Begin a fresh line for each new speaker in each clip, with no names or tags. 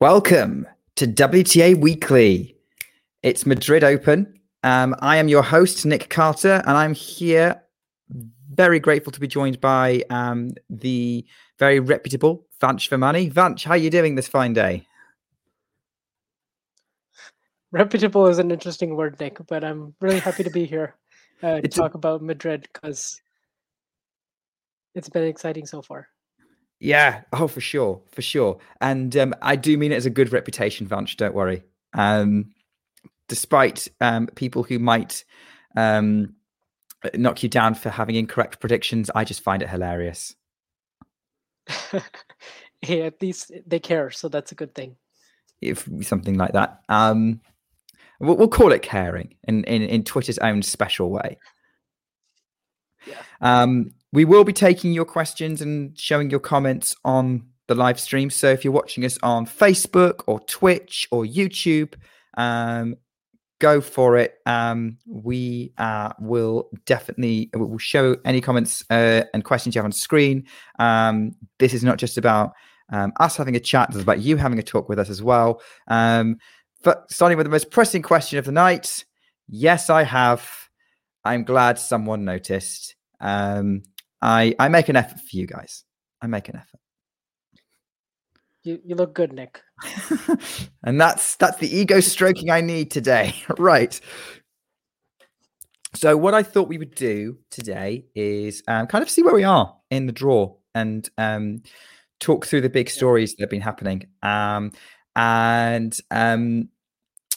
Welcome to WTA Weekly. It's Madrid Open. Um, I am your host, Nick Carter, and I'm here very grateful to be joined by um, the very reputable Vansh Vermani. Vansh, how are you doing this fine day?
reputable is an interesting word, Nick, but I'm really happy to be here uh, to talk about Madrid because it's been exciting so far.
Yeah, oh, for sure, for sure. And um, I do mean it as a good reputation, Vansh, don't worry. Um, despite um, people who might um, knock you down for having incorrect predictions, I just find it hilarious.
hey, at least they care, so that's a good thing.
if something like that. Um, we'll, we'll call it caring in, in in Twitter's own special way.
Yeah.
Um, we will be taking your questions and showing your comments on the live stream. So if you're watching us on Facebook or Twitch or YouTube, um, go for it. Um, we uh, will definitely will show any comments uh, and questions you have on screen. Um, this is not just about um, us having a chat; it's about you having a talk with us as well. Um, but starting with the most pressing question of the night, yes, I have. I'm glad someone noticed. Um, I I make an effort for you guys. I make an effort.
You you look good, Nick.
and that's that's the ego stroking I need today. right. So what I thought we would do today is um, kind of see where we are in the draw and um, talk through the big stories that have been happening. Um, and um,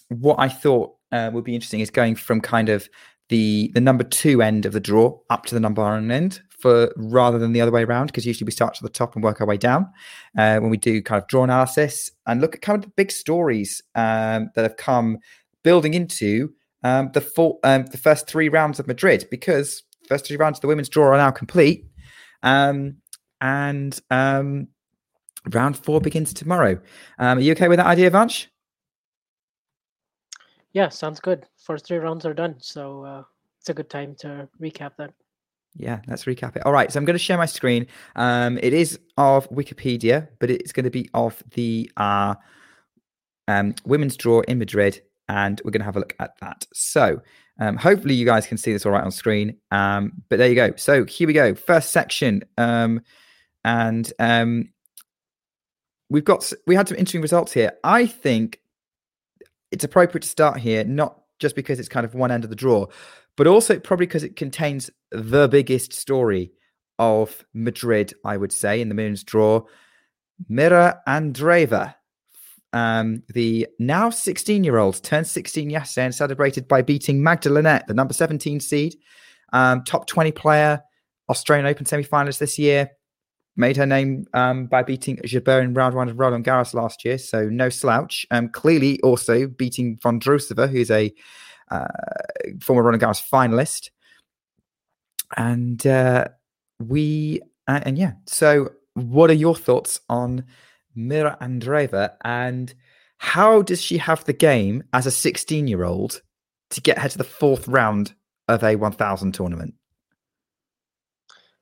what I thought uh, would be interesting is going from kind of the the number two end of the draw up to the number one end for rather than the other way around because usually we start at the top and work our way down uh, when we do kind of draw analysis and look at kind of the big stories um, that have come building into um, the full um, the first three rounds of Madrid because first three rounds of the women's draw are now complete um, and um, round four begins tomorrow. Um, are you okay with that idea, Vansh?
Yeah, sounds good. First three rounds are done, so uh, it's a good time to recap that.
Yeah, let's recap it. All right, so I'm going to share my screen. Um, it is of Wikipedia, but it's going to be of the uh, um, women's draw in Madrid, and we're going to have a look at that. So, um, hopefully, you guys can see this all right on screen. Um, but there you go. So here we go. First section, um, and um, we've got we had some interesting results here. I think it's appropriate to start here, not just because it's kind of one end of the draw, but also probably because it contains the biggest story of Madrid, I would say, in the men's draw. Mirra Andreeva, um, the now 16 year old, turned 16 yesterday and celebrated by beating Magda Linette, the number 17 seed, um, top 20 player, Australian Open semi finalist this year. Made her name um, by beating Jabeur in round one of Roland Garros last year, so no slouch. Um, clearly, also beating Vondrousova, who's a uh, former Roland Garros finalist. And uh, we, uh, and yeah, so what are your thoughts on Mirra Andreeva and how does she have the game as a 16 year old to get her to the fourth round of a 1000 tournament?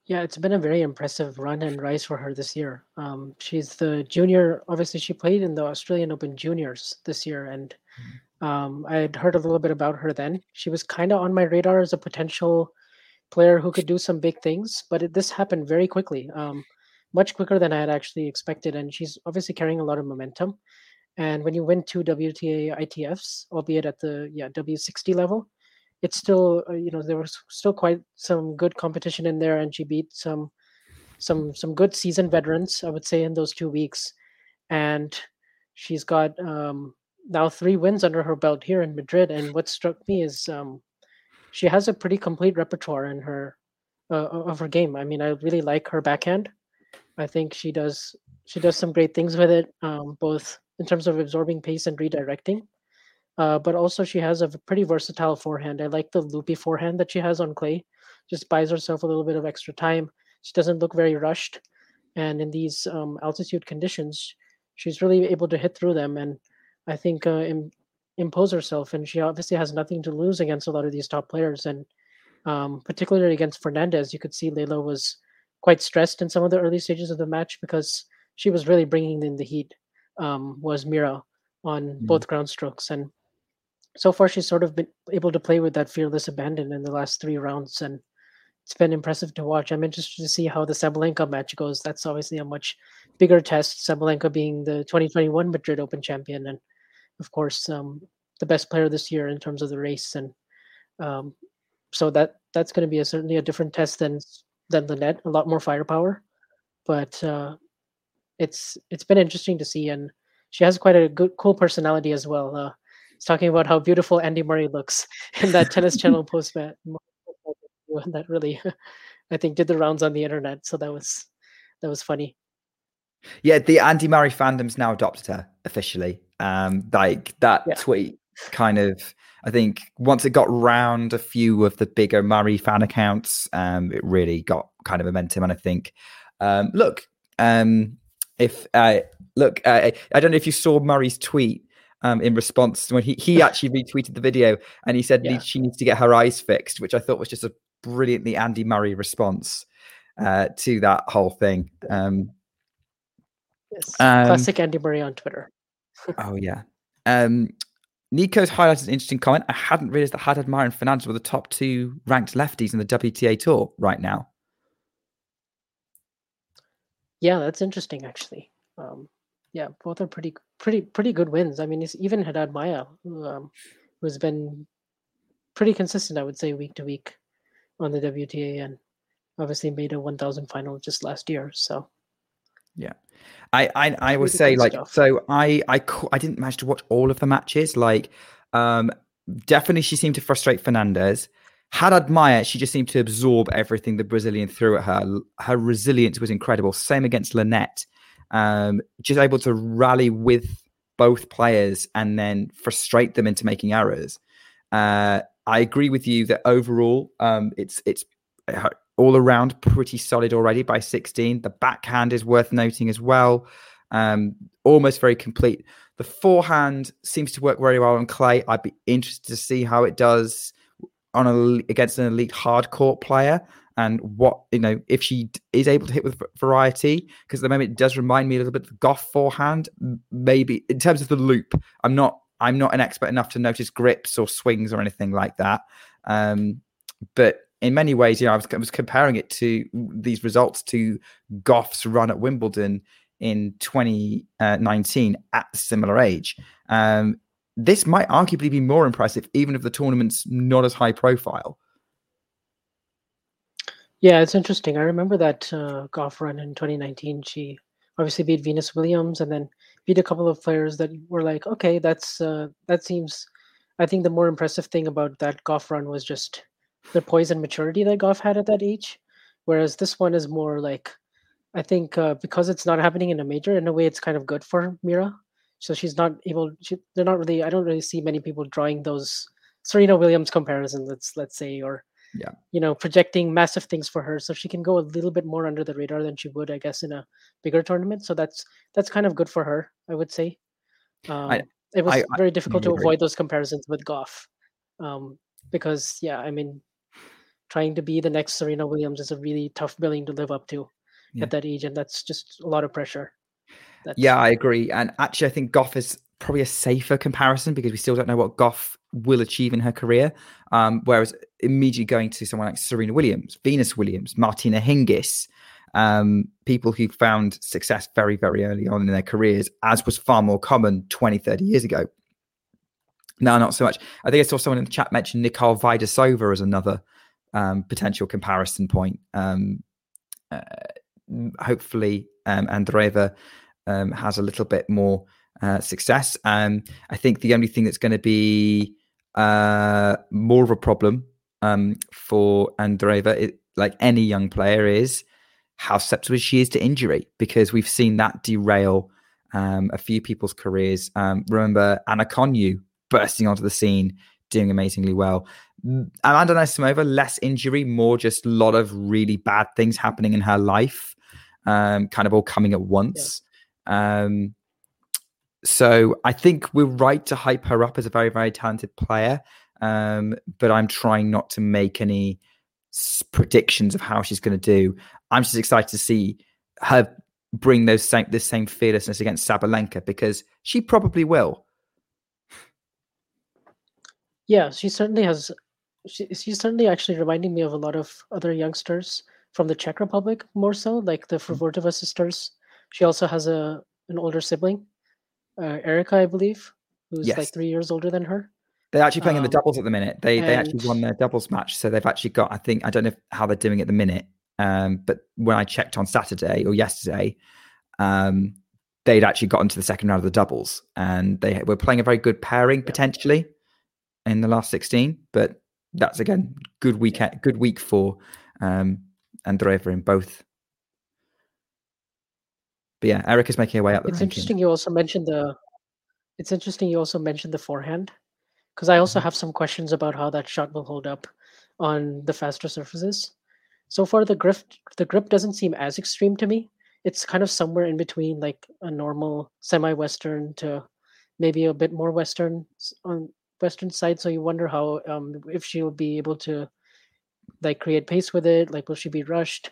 Yeah, it's been a very impressive run and rise for her this year. Um, she's the junior. Obviously, she played in the Australian Open Juniors this year, and um, I had heard a little bit about her then. She was kind of on my radar as a potential player who could do some big things, but it, this happened very quickly, um, much quicker than I had actually expected. And she's obviously carrying a lot of momentum. And when you win two WTA ITFs, albeit at the yeah W60 level, it's still uh, you know there was still quite some good competition in there, and she beat some some some good seasoned veterans, I would say, in those two weeks. And she's got um, now three wins under her belt here in Madrid. And what struck me is um, she has a pretty complete repertoire in her uh, of her game. I mean, I really like her backhand. I think she does she does some great things with it, um, both in terms of absorbing pace and redirecting. Uh, but also, she has a pretty versatile forehand. I like the loopy forehand that she has on clay. Just buys herself a little bit of extra time. She doesn't look very rushed, and in these um, altitude conditions, she's really able to hit through them. And I think uh, in, impose herself, and she obviously has nothing to lose against a lot of these top players, and um, particularly against Fernandez. You could see Leylah was quite stressed in some of the early stages of the match because she was really bringing in the heat. Um, was Mirra on mm. both ground strokes, and so far she's sort of been able to play with that fearless abandon in the last three rounds, and it's been impressive to watch. I'm interested to see how the Sabalenka match goes. That's obviously a much bigger test. Sabalenka being the 2021 Madrid Open champion, and of course, um, the best player this year in terms of the race, and um, so that that's going to be a, certainly a different test than than Linette. A lot more firepower, but uh, it's it's been interesting to see, and she has quite a good, cool personality as well. Uh, it's talking about how beautiful Andy Murray looks in that Tennis Channel post that really, I think, did the rounds on the internet. So that was that was funny.
Yeah, the Andy Murray fandom's now adopted her officially. Um, like that yeah. tweet kind of I think once it got round a few of the bigger Murray fan accounts, um, it really got kind of momentum. And I think, um, look, um, if uh, look, uh, I don't know if you saw Murray's tweet um, in response when he he actually retweeted the video and he said yeah. she needs to get her eyes fixed, which I thought was just a brilliantly Andy Murray response uh, to that whole thing. Um,
yes, classic Andy Murray on Twitter
oh yeah. Um, Nico's highlighted an interesting comment. I hadn't realized that Haddad Maia and Fernandez were the top two ranked lefties in the WTA tour right now.
Yeah, that's interesting actually. Um, yeah, both are pretty pretty pretty good wins. I mean, it's even Haddad Maia, um, who's been pretty consistent, I would say, week to week on the WTA, and obviously made a 1,000 final just last year. So
yeah. I I, I would say like stuff. so I I I didn't manage to watch all of the matches. Like um definitely she seemed to frustrate Fernandez. Haddad Maia, she just seemed to absorb everything the Brazilian threw at her. Her resilience was incredible. Same against Linette. Um, just able to rally with both players and then frustrate them into making errors. Uh, I agree with you that overall, um, it's it's all around pretty solid already by 16. The backhand is worth noting as well. Um, almost very complete. The forehand seems to work very well on clay. I'd be interested to see how it does on a against an elite hard court player and what you know if she is able to hit with variety because at the moment it does remind me a little bit of Gauff forehand maybe in terms of the loop i'm not i'm not an expert enough to notice grips or swings or anything like that um, but in many ways, you know, I was, I was comparing it to these results to Gauff's run at Wimbledon in 2019 at a similar age. Um, this might arguably be more impressive, even if the tournament's not as high profile.
Yeah, it's interesting. I remember that uh, Gauff run in 2019. She obviously beat Venus Williams and then beat a couple of players that were like, okay, that's uh, that seems. I think the more impressive thing about that Gauff run was just the poise and maturity that Gauff had at that age, whereas this one is more like, I think uh, because it's not happening in a major, in a way, it's kind of good for Mirra. So she's not able. She, they're not really. I don't really see many people drawing those Serena Williams comparisons. Let's let's say or
Yeah.
you know projecting massive things for her so she can go a little bit more under the radar than she would i guess in a bigger tournament so that's that's kind of good for her i would say um, it was
I- I
very difficult to avoid those comparisons with Gauff um, because yeah i mean trying to be the next serena williams is a really tough billing to live up to
Yeah.
at that age and that's just a lot of pressure that's,
Yeah, I agree. And actually, I think Gauff is probably a safer comparison because we still don't know what Gauff will achieve in her career. Um, whereas immediately going to someone like Serena Williams, Venus Williams, Martina Hingis, um, people who found success very, very early on in their careers, as was far more common 20, 30 years ago. Now, not so much. I think I saw someone in the chat mention Nicole Vaidisova as another um, potential comparison point. Um, uh, hopefully, um, Andreeva um, has a little bit more uh, success. Um, I think the only thing that's going to be uh, more of a problem um, for Andreeva, it, like any young player, is how susceptible she is to injury because we've seen that derail um, a few people's careers. Um, remember Anna Konjuh bursting onto the scene, doing amazingly well. Mm, Amanda Anisimova, less injury, more just a lot of really bad things happening in her life, um, kind of all coming at once. Um, so I think we're right to hype her up as a very, very talented player. Um, but I'm trying not to make any predictions of how she's going to do. I'm just excited to see her bring those same this same fearlessness against Sabalenka because she probably will.
yeah she certainly has she, she's certainly actually reminding me of a lot of other youngsters from the czech republic more so like the Fruhvirtova sisters she also has a an older sibling uh, Erika i believe who's like three years older than her
They're actually playing in the
Um,
doubles at the minute. They they actually won their doubles match, so they've actually got. I think I don't know how they're doing at the minute, um, but when I checked on Saturday or yesterday, um, they'd actually gotten to the second round of the doubles, and they were playing a very good pairing potentially in the last sixteen. But that's again good weekend, good week for um, Andreeva in both. But yeah, Eric is making her way up the
it's
ranking.
interesting you also mentioned the it's interesting you also mentioned the forehand because i also have some questions about how that shot will hold up on the faster surfaces. So far the grip the grip doesn't seem as extreme to me. It's kind of somewhere in between like a normal semi-western to maybe a bit more western on western side. So you wonder how um if she'll be able to like create pace with it like will she be rushed?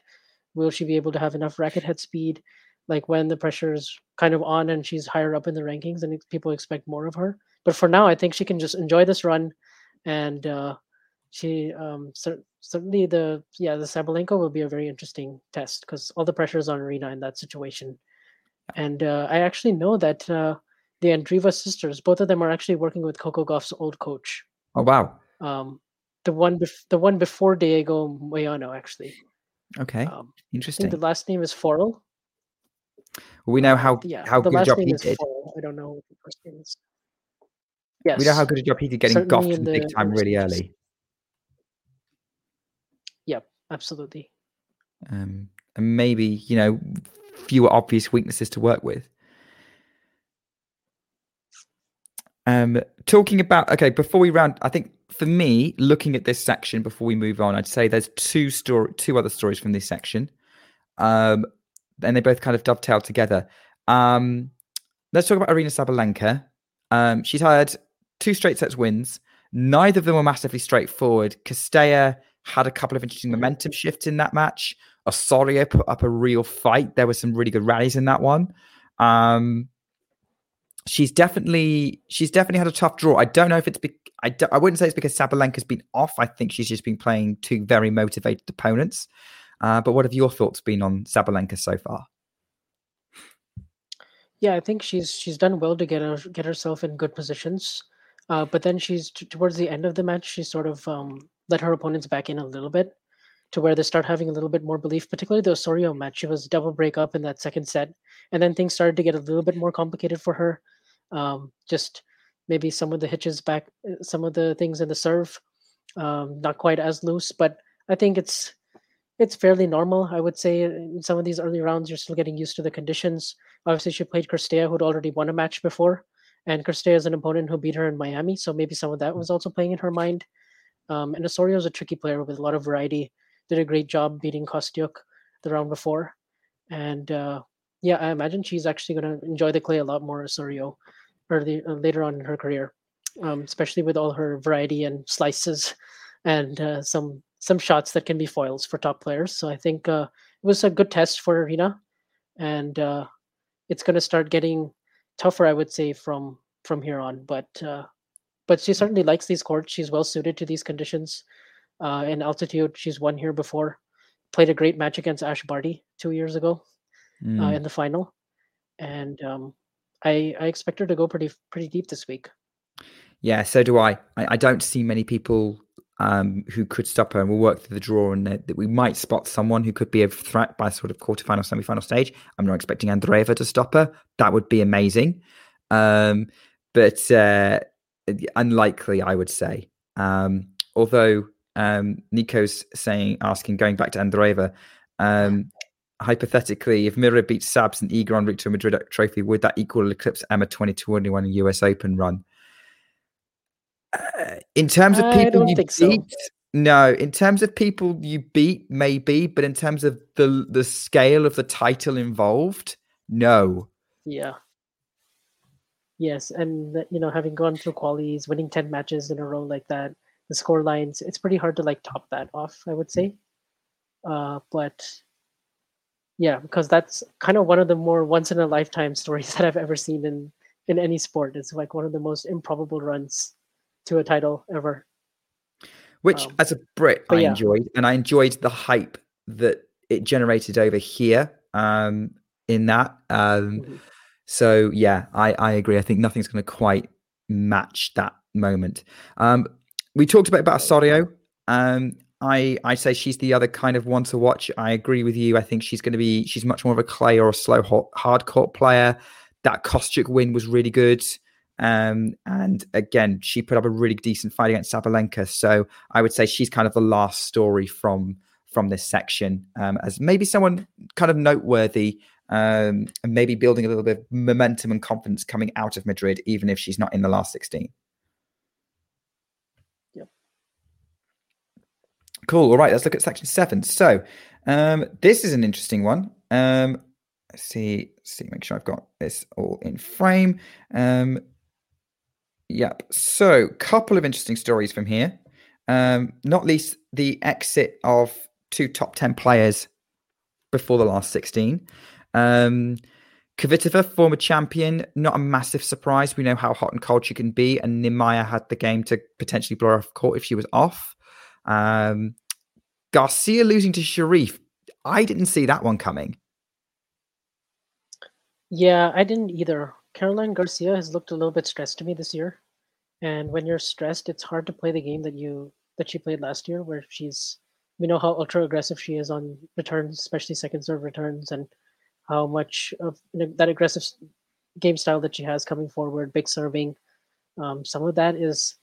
Will she be able to have enough racket head speed like when the pressure is kind of on and she's higher up in the rankings and people expect more of her. But for now i think she can just enjoy this run and uh she um cer- certainly the yeah the Sabalenka will be a very interesting test because all the pressure is on Aryna in that situation. And uh, I actually know that uh, the Andreeva sisters both of them are actually working with Coco Gauff's old coach.
Oh wow!
um the one bef- the one before Diego Moyano actually.
Okay,
um,
interesting.
the last name is
Faurel we know how
yeah
how good a job he did.
Faurel I don't know what the first name is yes
We know how good a job he did getting
Certainly
Gauff
in
to the big time really early.
yep absolutely
um, and maybe you know fewer obvious weaknesses to work with. Um, talking about okay, before we round, I think for me, looking at this section before we move on, I'd say there's two story, two other stories from this section, um, and they both kind of dovetail together. Um, let's talk about Aryna Sabalenka. Um, she's had two straight sets wins. Neither of them were massively straightforward. Cirstea had a couple of interesting momentum shifts in that match. Osorio put up a real fight. There were some really good rallies in that one. Um, she's definitely she's definitely had a tough draw. I don't know if it's be- I, wouldn't say it's because Sabalenka's been off. I think she's just been playing two very motivated opponents. Uh, but what have your thoughts been on Sabalenka so far?
Yeah, I think she's she's done well to get her get herself in good positions. Uh, but then she's t- towards the end of the match, she sort of um, let her opponents back in a little bit. to where they start having a little bit more belief, particularly the Osorio match. She was double break up in that second set, and then things started to get a little bit more complicated for her. Um, just maybe some of the hitches back, uh, some of the things in the serve, um, not quite as loose. But I think it's it's fairly normal. I would say in some of these early rounds, you're still getting used to the conditions. Obviously, she played Cirstea, who'd already won a match before, and Cirstea is an opponent who beat her in Miami, so maybe some of that was also playing in her mind. Um, and Osorio is a tricky player with a lot of variety. Did a great job beating Kostyuk the round before, and uh, yeah, I imagine she's actually going to enjoy the clay a lot more, Osorio, early uh, later on in her career, um, especially with all her variety and slices and uh, some some shots that can be foils for top players. So I think uh, it was a good test for Aryna, and uh, it's going to start getting tougher, I would say, from from here on. But uh, but she certainly likes these courts. She's well suited to these conditions. Uh, in altitude, she's won here before. Played a great match against Ash Barty two years ago
Mm.
uh, in the final, and um, I I expect her to go pretty pretty deep this week.
Yeah, so do I. I, I don't see many people um, who could stop her, and we'll work through the draw, and that, we might spot someone who could be a threat by sort of quarterfinal, semi-final stage. I'm not expecting Andreeva to stop her. That would be amazing, um, but uh, unlikely, I would say. Um, although um, Nico's saying, asking, going back to Andreeva, um, hypothetically, if Mirra beats Sabs and Iga on route to a Madrid trophy, would that equal eclipse Emma 2021 US Open run? Uh, in terms of people you
think so.
beat, no. In terms of people you beat, maybe, but in terms of the the scale of the title involved, no.
Yeah. Yes, and you know, having gone through qualies, winning ten matches in a row like that, the score lines, it's pretty hard to like top that off. I would say, uh, but yeah, because that's kind of one of the more once in a lifetime stories that I've ever seen in in any sport. It's like one of the most improbable runs to a title ever.
Which,
Um,
as a Brit, I
yeah.
enjoyed, and I enjoyed the hype that it generated over here. Um, in that, um,
Mhm.
so yeah, I I agree. I think nothing's going to quite match that moment. Um, we talked a bit about Osorio. Um, I I say she's the other kind of one to watch. I agree with you. I think she's going to be she's much more of a clay or a slow hot, hard court player. That Kostyuk win was really good. Um, and again, she put up a really decent fight against Sabalenka. So I would say she's kind of the last story from from this section um, as maybe someone kind of noteworthy um, and maybe building a little bit of momentum and confidence coming out of Madrid, even if she's not in the last 16.
Yep.
Cool. All right, let's look at section seven. So um, this is an interesting one. Um, let's see, see, make sure I've got this all in frame. Um, yep. So, couple of interesting stories from here. Um, not least the exit of two top 10 players before the last 16. Um, Kvitova, former champion, not a massive surprise. We know how hot and cold she can be, and Niemeier had the game to potentially blow her off court if she was off. Um, Garcia losing to Sherif, I didn't see that one coming.
Yeah, I didn't either. Caroline Garcia has looked a little bit stressed to me this year. And when you're stressed, it's hard to play the game that you that she played last year, where she's we know how ultra aggressive she is on returns, especially second serve returns, and how much of that aggressive game style that she has coming forward, big serving. Um, some of that is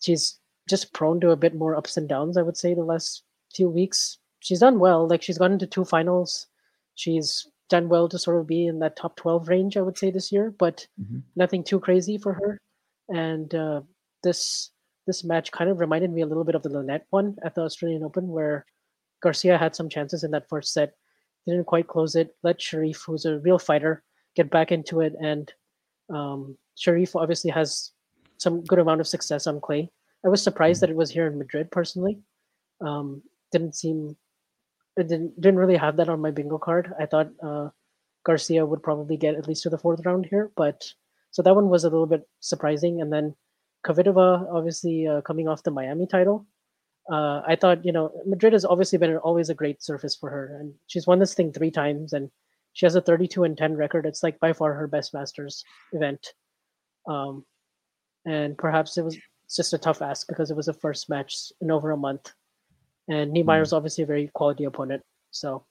she's just prone to a bit more ups and downs. I would say the last few weeks she's done well. Like she's gone into two finals. She's done well to sort of be in that top 12 range, I would say, this year, but
Mhm.
nothing too crazy for her. And uh, this this match kind of reminded me a little bit of the Linette one at the Australian Open, where Garcia had some chances in that first set, didn't quite close it, let Sherif, who's a real fighter, get back into it. And um, Sherif obviously has some good amount of success on clay. I was surprised that it was here in Madrid personally. Um, didn't seem it didn't didn't really have that on my bingo card. I thought uh, Garcia would probably get at least to the fourth round here, but so that one was a little bit surprising. And then Kvitova, obviously uh, coming off the Miami title, uh, I thought you know Madrid has obviously been always a great surface for her, and she's won this thing three times, and she has a 32 and 10 record. It's like by far her best Masters event, um, and perhaps it was just a tough ask because it was the first match in over a month. And
Hmm.
Niemeier's obviously a very quality opponent. So,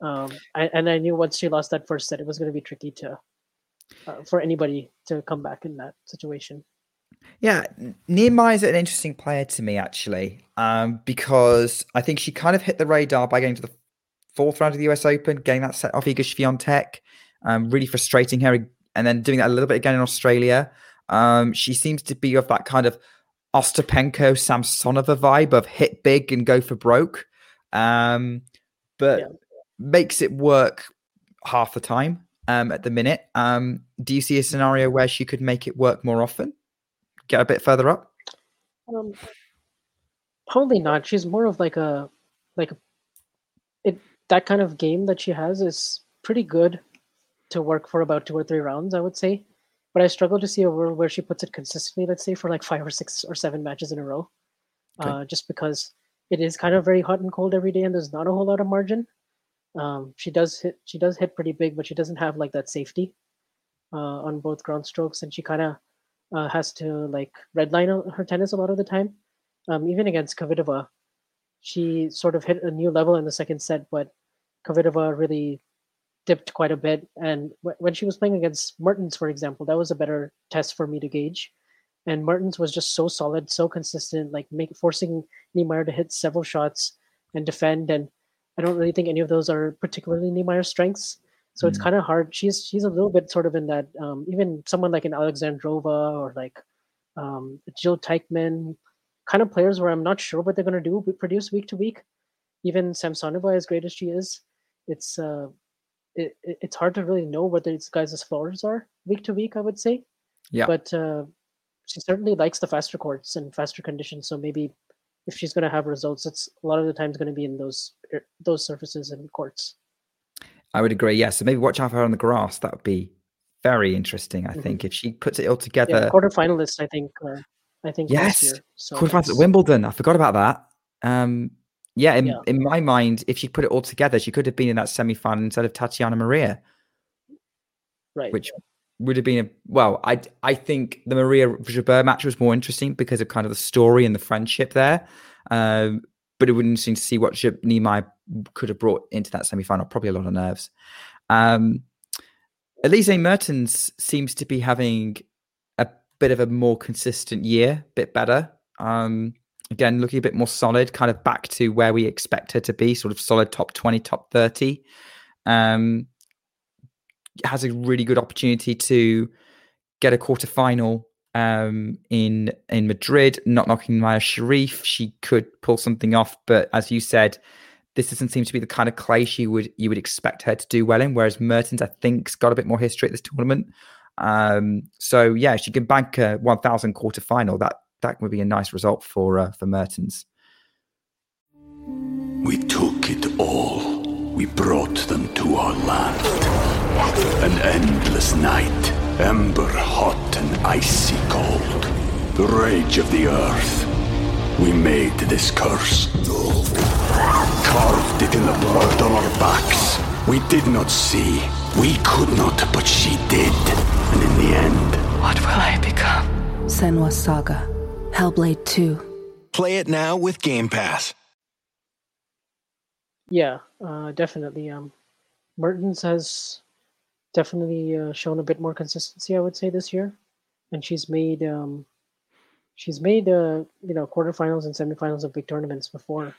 um, I, and I knew once she lost that first set, it was going to be tricky to uh, for anybody to come back in that situation.
Yeah, Niemeier is an interesting player to me actually, um, because I think she kind of hit the radar by getting to the fourth round of the US Open, getting that set off Iga Swiatek, um, really frustrating her, and then doing that a little bit again in Australia. Um, she seems to be of that kind of Ostapenko, Samsonova vibe of hit big and go for broke, um, but
Yeah.
makes it work half the time um, at the minute. Um, do you see a scenario where she could make it work more often? Get a bit further up?
Um, probably not. She's more of like a like a, it that kind of game that she has is pretty good to work for about two or three rounds, I would say. But I struggle to see a world where she puts it consistently. Let's say for like five or six or seven matches in a row,
Okay.
uh, just because it is kind of very hot and cold every day, and there's not a whole lot of margin. Um, she does hit. She does hit pretty big, but she doesn't have like that safety uh, on both ground strokes, and she kind of uh, has to like redline her tennis a lot of the time. Um, even against Kvitova, she sort of hit a new level in the second set, but Kvitova really dipped quite a bit. And wh- when she was playing against Mertens, for example, that was a better test for me to gauge. And Mertens was just so solid, so consistent, like make, forcing Niemeier to hit several shots and defend. And I don't really think any of those are particularly Niemeier's strengths. So it's
Mm.
kind of hard. She's she's a little bit sort of in that um, even someone like an Alexandrova or like um, Jil Teichmann, kind of players where I'm not sure what they're going to do but produce week to week. Even Samsonova, as great as she is, it's uh, it, it- it's hard to really know what these guys' floors are week to week. I would say,
Yeah.
but uh, she certainly likes the faster courts and faster conditions. So maybe if she's going to have results, it's a lot of the times going to be in those er, those surfaces and courts.
I would agree. Yeah. So maybe watch out for her on the grass. That would be very interesting. I
Mhm.
think if she puts it all
Yeah,
together.
quarterfinalist, I think. Uh, I think
Yes,
year. So
quarterfinals at Wimbledon. I forgot about that. Um, yeah, in,
Yeah.
in my mind, if she put it all together, she could have been in that semi final instead of Tatiana Maria,
right.
which would have been a well. I I think the Maria Jabeur match was more interesting because of kind of the story and the friendship there. Um, but it would be interesting to see what Jab- Niemeier could have brought into that semi final. Probably a lot of nerves. Um, Elise Mertens seems to be having a bit of a more consistent year, bit better. Um, again, looking a bit more solid, kind of back to where we expect her to be, sort of solid top 20, top 30. Um, has a really good opportunity to get a quarter final um, in in Madrid, not knocking Mayar Sherif. She could pull something off, but as you said, this doesn't seem to be the kind of clay she would you would expect her to do well in. Whereas Mertens, I think, has got a bit more history at this tournament. Um, so yeah, she can bank a 1,000 quarter final. That that would be a nice result for uh, for Mertens.
We took it all. We brought them to our land. An endless night, ember hot and icy cold. The rage of the earth. We made this curse. Carved it in the blood on our backs. We did not see. We could not, but she did. And in the end,
What will I become?
Senua Saga. Hellblade 2.
Play it now with Game Pass.
Yeah, uh, definitely. Um, Mertens has definitely uh, shown a bit more consistency, I would say, this year, and she's made um, she's made uh, you know quarterfinals and semifinals of big tournaments before,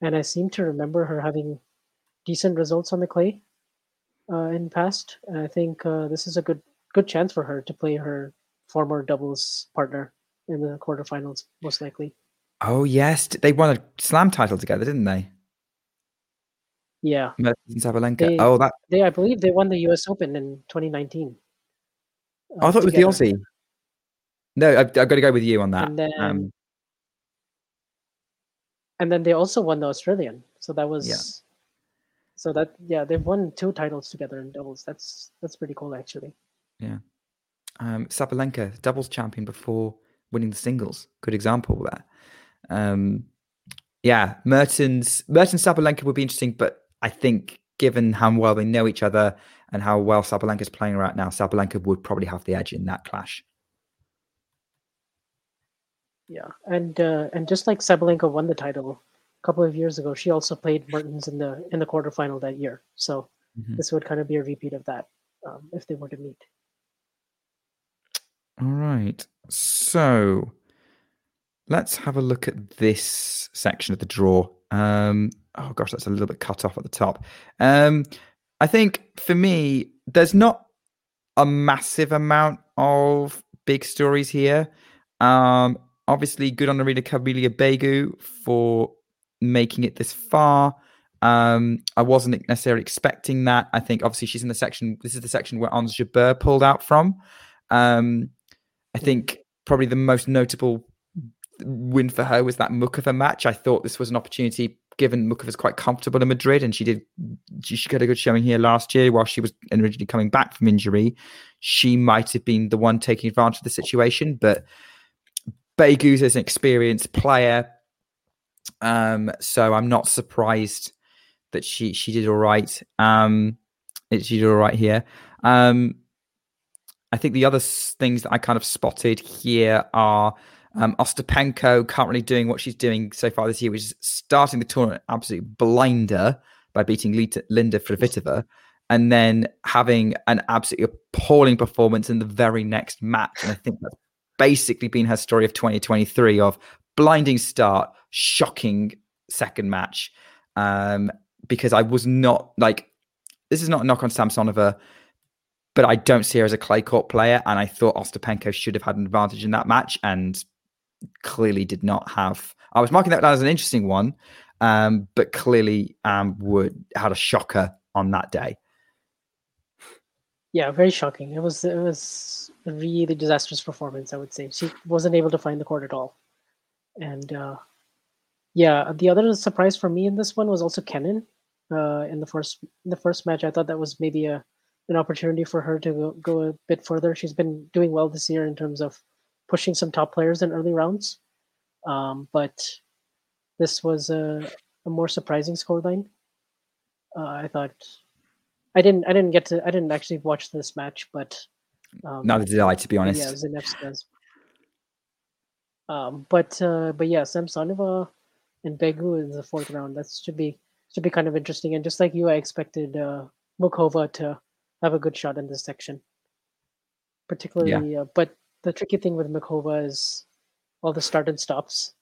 and I seem to remember her having decent results on the clay uh, in past. And I think uh, this is a good good chance for her to play her former doubles partner in the quarterfinals, most likely.
Oh yes, they won a slam title together, didn't they?
Yeah,
Mertens and Sabalenka.
They-
oh, that
they I believe they won the U.S. Open in 2019.
oh, I
uh,
thought it was the Aussie. No, I've, I've got to go with you on that.
And then,
um,
and then they also won the Australian. So that was, Yeah. so that yeah, they've won two titles together in doubles. That's that's pretty cool actually. Yeah.
Um, Sabalenka, doubles champion before winning the singles. Good example there. Um, yeah, Mertens, Mertens Sabalenka would be interesting, but I think given how well they know each other and how well Sabalenka is playing right now, Sabalenka would probably have the edge in that clash.
Yeah, and uh, and just like Sabalenka won the title, a couple of years ago, she also played Mertens in the in the quarterfinal that year. So
Mhm.
this would kind of be a repeat of that um, if they were to meet.
All right. So let's have a look at this section of the draw. Um, oh gosh, that's a little bit cut off at the top. Um, I think for me, there's not a massive amount of big stories here. Um, obviously, good on Irina Camelia Begu for making it this far. Um, I wasn't necessarily expecting that. I think obviously she's in the section. This is the section where Ons pulled out from. Um, I think probably the most notable win for her was that Muchova match. I thought this was an opportunity, given Muchova's quite comfortable in Madrid, and she did she, got a good showing here last year while she was originally coming back from injury. She might have been the one taking advantage of the situation, but Begu's is an experienced player, um, so I'm not surprised that she she did all right. Um, she did all right here. Um, I think the other things that I kind of spotted here are um, Ostapenko currently doing what she's doing so far this year, which is starting the tournament absolutely blinder by beating Lita, Linda Fruhvirtova, and then having an absolutely appalling performance in the very next match. And I think that's basically been her story of 2023 of blinding start, shocking second match. Um, because I was not like this is not a knock on Samsonova, but I don't see her as a clay court player, and I thought Ostapenko should have had an advantage in that match, and clearly did not have. I was marking that down as an interesting one, um, but clearly um, would had a shocker on that day.
Yeah, very shocking. It was it was a really disastrous performance. I would say she wasn't able to find the court at all, and uh, yeah, the other surprise for me in this one was also Kenin. Uh, in the first in the first match, I thought that was maybe a an opportunity for her to go, go a bit further. She's been doing well this year in terms of pushing some top players in early rounds, um, but this was a, a more surprising scoreline. Uh, I thought I didn't I didn't get to I didn't actually watch this match, but um,
Neither did I, to be honest.
Yeah, it was Zanevska's. Um, but uh, but yeah, Samsonova and Begu in the fourth round. That should be should be kind of interesting. And just like you, I expected uh, Muchova to have a good shot in this section. Particularly, uh, but the tricky thing with Muchova is all the start and stops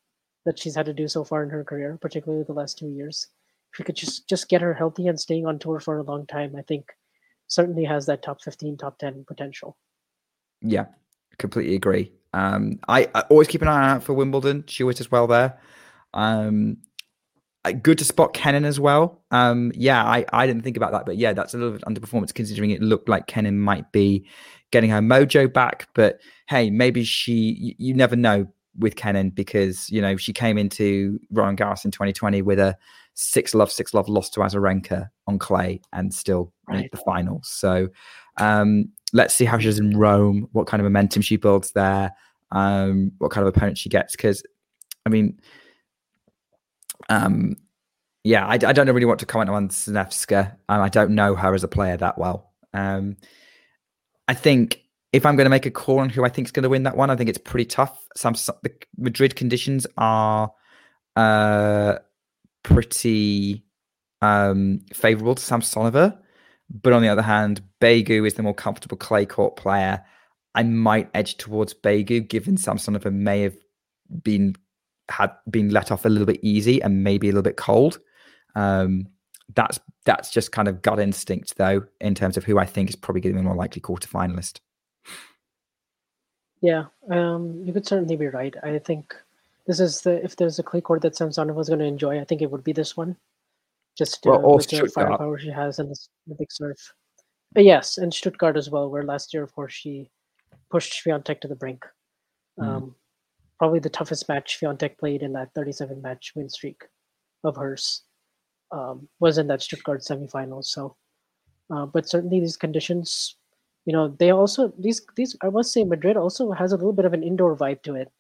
that she's had to do so far in her career, particularly the last two years. If we could just just get her healthy and staying on tour for a long time, I think certainly has that top fifteen, top ten potential.
Yeah, completely agree. Um, I, I always keep an eye out for Wimbledon. She always does well there. Um, good to spot Kenin as well. Um, yeah, I, I didn't think about that, but yeah, that's a little bit underperformance considering it looked like Kenin might be getting her mojo back. But hey, maybe she, you, you never know with Kenin because, you know, she came into Roland Garros in 2020 with a six love, six love loss to Azarenka on clay and still made the finals. So um, let's see how she does in Rome, what kind of momentum she builds there, um, what kind of opponent she gets. Because, I mean, um, yeah, I, I don't really want to comment on Zanevska. Um, I don't know her as a player that well. Um, I think if I'm going to make a call on who I think is going to win that one, I think it's pretty tough. Some the Madrid conditions are uh, pretty um, favorable to Sam Samsonova, but on the other hand, Begu is the more comfortable clay court player. I might edge towards Begu, given Samsonova may have been had been let off a little bit easy and maybe a little bit cold. Um, that's that's just kind of gut instinct, though, in terms of who I think is probably going to be more likely quarterfinalist.
Yeah, um, you could certainly be right. I think this is the if there's a clay court that Samsonova was going to enjoy, I think it would be this one. Just uh,
Well,
with the firepower she has and the, the big serve. Uh, yes, and Stuttgart as well, where last year, of course, she pushed Swiatek to the brink.
Mm.
Probably the toughest match Swiatek played in that 37 match win streak of hers um, was in that Stuttgart semifinals. So, uh, but certainly these conditions, you know, they also these these I must say Madrid also has a little bit of an indoor vibe to it.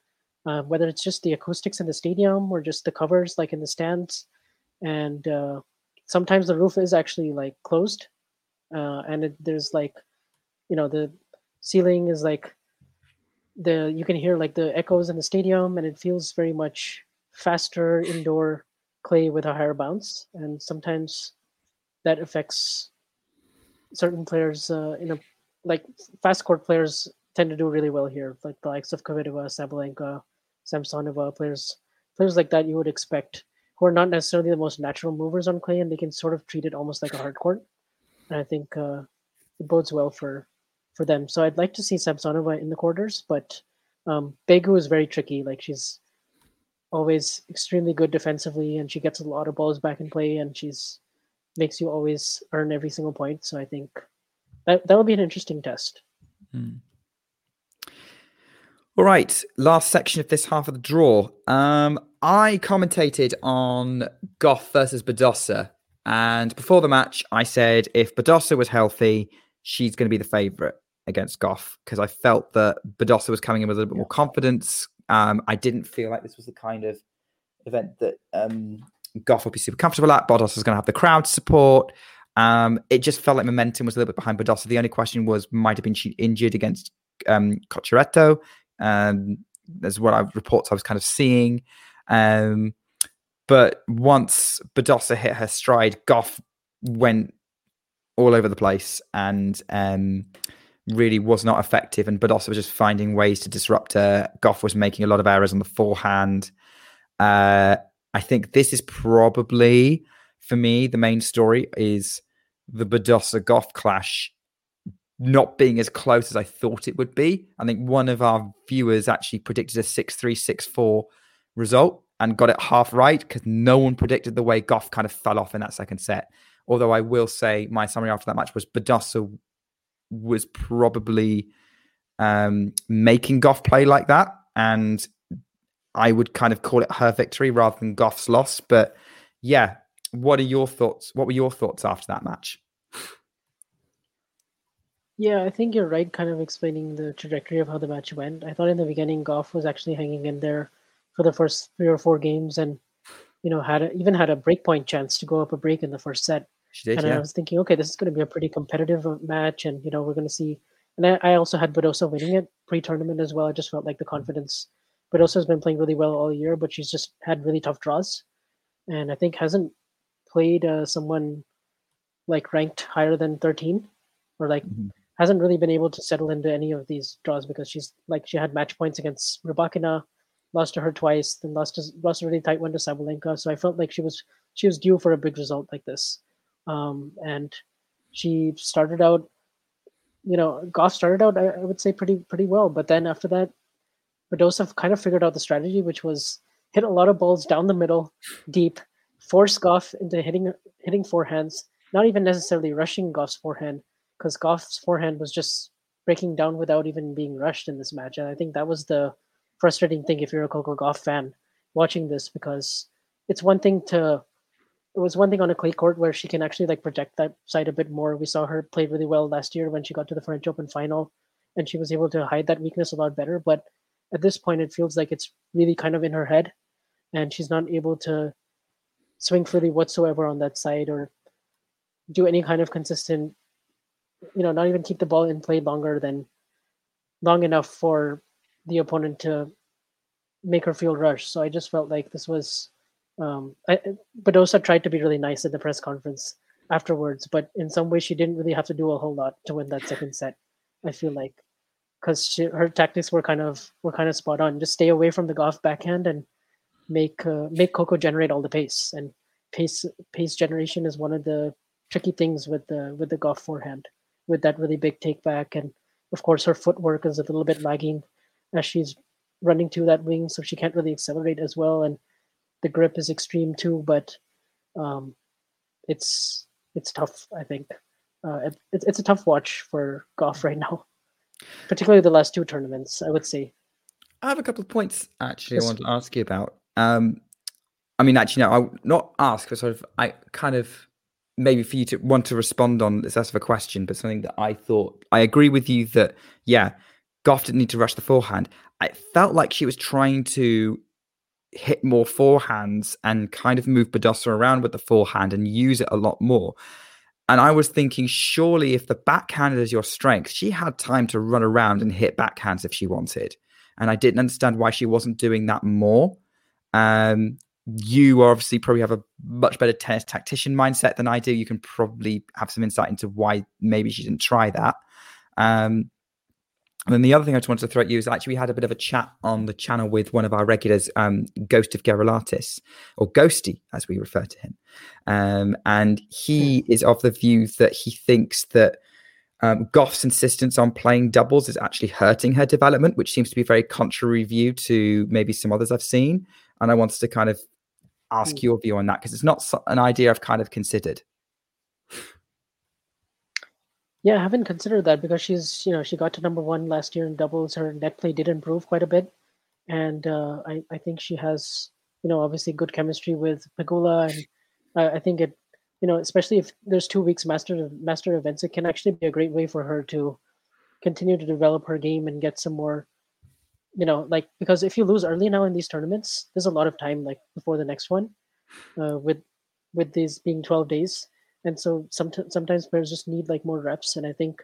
Uh, whether it's just the acoustics in the stadium or just the covers like in the stands, and uh, sometimes the roof is actually like closed, uh, and it, there's like, you know, the ceiling is like the you can hear like the echoes in the stadium and it feels very much faster indoor clay with a higher bounce, and sometimes that affects certain players uh, in a like fast court players tend to do really well here, like the likes of Kvitova, Sabalenka, Samsonova, players players like that you would expect who are not necessarily the most natural movers on clay, and they can sort of treat it almost like a hard court. And I think uh, it bodes well for for them. So I'd like to see Samsonova in the quarters, but um, Begu is very tricky. Like she's always extremely good defensively, and she gets a lot of balls back in play, and she's makes you always earn every single point. So I think that that will be an interesting test.
Hmm. All right, last section of this half of the draw. Um, I commentated on Gauff versus Badosa, and before the match, I said if Badosa was healthy, she's going to be the favorite against Gauff because I felt that Badosa was coming in with a little bit more confidence. Um, I didn't feel like this was the kind of event that um, Gauff would be super comfortable at. Badosa was going to have the crowd support. Um, it just felt like momentum was a little bit behind Badosa. The only question was, might have been she injured against um, Cocciaretto. Um, that's what I reports I was kind of seeing. Um, but once Badosa hit her stride, Gauff went all over the place and um, really was not effective. And Badosa was just finding ways to disrupt her. Gauff was making a lot of errors on the forehand. Uh, I think this is probably, for me, the main story is the Badosa Gauff clash not being as close as I thought it would be. I think one of our viewers actually predicted a 6 3 6 4 result and got it half right because no one predicted the way Gauff kind of fell off in that second set. Although I will say my summary after that match was Badosa was probably um, making Gauff play like that. And I would kind of call it her victory rather than Gauff's loss. But yeah, what are your thoughts? What were your thoughts after that match?
Yeah, I think you're right, kind of explaining the trajectory of how the match went. I thought in the beginning, Gauff was actually hanging in there for the first three or four games, and you know had a, even had a breakpoint chance to go up a break in the first set.
She did,
and
yeah.
I was thinking, okay, this is going to be a pretty competitive uh, match, and you know we're going to see. And I, I also had Badosa winning it pre-tournament as well. I just felt like the confidence. Badosa has been playing really well all year, but she's just had really tough draws, and I think hasn't played uh, someone like ranked higher than 13 or like
Mm-hmm.
hasn't really been able to settle into any of these draws because she's like she had match points against Rybakina, lost to her twice, then lost to, lost a really tight one to Sabalenka. So I felt like she was she was due for a big result like this, um, and she started out, you know, Gauff started out I, would say pretty pretty well, but then after that, Badosa kind of figured out the strategy, which was hit a lot of balls down the middle, deep, force Gauff into hitting hitting forehands, not even necessarily rushing Gauff's forehand because Gauff's forehand was just breaking down without even being rushed in this match. And I think that was the frustrating thing if you're a Coco Gauff fan watching this because it's one thing to it was one thing on a clay court where she can actually like project that side a bit more. We saw her play really well last year when she got to the French Open final and she was able to hide that weakness a lot better. But at this point it feels like it's really kind of in her head and she's not able to swing freely whatsoever on that side or do any kind of consistent you know, not even keep the ball in play longer than long enough for the opponent to make her feel rushed. So I just felt like this was, um, I, Badosa tried to be really nice at the press conference afterwards, but in some way she didn't really have to do a whole lot to win that second set. I feel like because her tactics were kind of were kind of spot on. Just stay away from the Gauff backhand and make uh, make Coco generate all the pace. And pace pace generation is one of the tricky things with the with the Gauff forehand with that really big take back. And of course, her footwork is a little bit lagging as she's running to that wing, so she can't really accelerate as well. And the grip is extreme too, but um, it's it's tough. I think uh, it, it's it's a tough watch for Gauff right now, particularly the last two tournaments. I would say.
I have a couple of points actually I wanted to ask you about. Um, I mean, actually, no, I not ask, but sort of, I kind of maybe for you to want to respond on this less of a question, but something that I thought I agree with you that yeah, Gauff didn't need to rush the forehand. I felt like she was trying to hit more forehands and kind of move Badosa around with the forehand and use it a lot more. And I was thinking, surely if the backhand is your strength, she had time to run around and hit backhands if she wanted. And I didn't understand why she wasn't doing that more. Um, you obviously probably have a much better tennis tactician mindset than I do. You can probably have some insight into why maybe she didn't try that. Um, and then the other thing I just wanted to throw at you is actually we had a bit of a chat on the channel with one of our regulars, um, Ghost of Gerolatis, or Ghosty as we refer to him. Um, and he is of the view that he thinks that um, Gauff's insistence on playing doubles is actually hurting her development, which seems to be a very contrary view to maybe some others I've seen. And I wanted to kind of ask
Mm.
your view on that because it's not an idea I've kind of considered.
Yeah, I haven't considered that because she's, you know, she got to number one last year in doubles. Her net play did improve quite a bit, and uh, I, I think she has, you know, obviously good chemistry with Pegula, and uh, I think it, you know, especially if there's two weeks master master events, it can actually be a great way for her to continue to develop her game and get some more, you know, like because if you lose early now in these tournaments, there's a lot of time like before the next one, uh, with with these being 12 days and so sometimes sometimes players just need like more reps and i think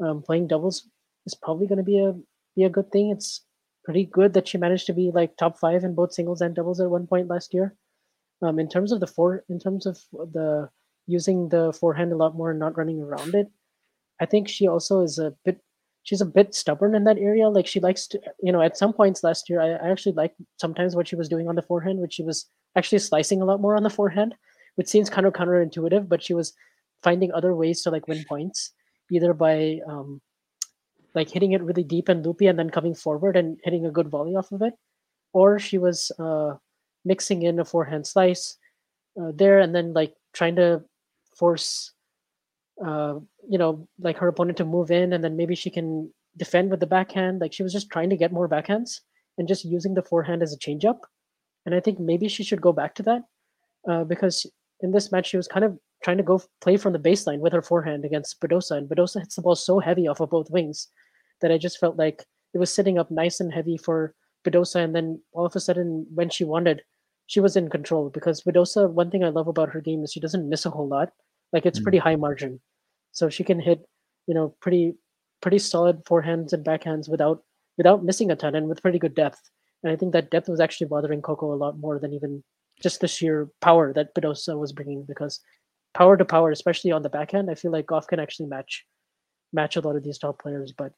um, playing doubles is probably going to be a be a good thing. It's pretty good that she managed to be like top five in both singles and doubles at one point last year. Um, in terms of the four in terms of the using the forehand a lot more and not running around it i think she also is a bit she's a bit stubborn in that area. Like she likes to you know at some points last year i, I actually liked sometimes what she was doing on the forehand which she was actually slicing a lot more on the forehand which seems kind of counterintuitive, but she was finding other ways to like win points, either by um, like hitting it really deep and loopy and then coming forward and hitting a good volley off of it, or she was uh, mixing in a forehand slice uh, there and then like trying to force, uh, you know, like her opponent to move in and then maybe she can defend with the backhand. Like she was just trying to get more backhands and just using the forehand as a changeup. And I think maybe she should go back to that uh, because in this match she was kind of trying to go play from the baseline with her forehand against Badosa, and Badosa hits the ball so heavy off of both wings that I just felt like it was sitting up nice and heavy for Badosa, and then all of a sudden when she wanted, she was in control because Badosa. One thing I love about her game is she doesn't miss a whole lot. Like it's
Mm.
pretty high margin, so she can hit, you know, pretty pretty solid forehands and backhands without without missing a ton and with pretty good depth. And I think that depth was actually bothering Coco a lot more than even just the sheer power that Badosa was bringing because power to power, especially on the backhand, I feel like Gauff can actually match match a lot of these top players. But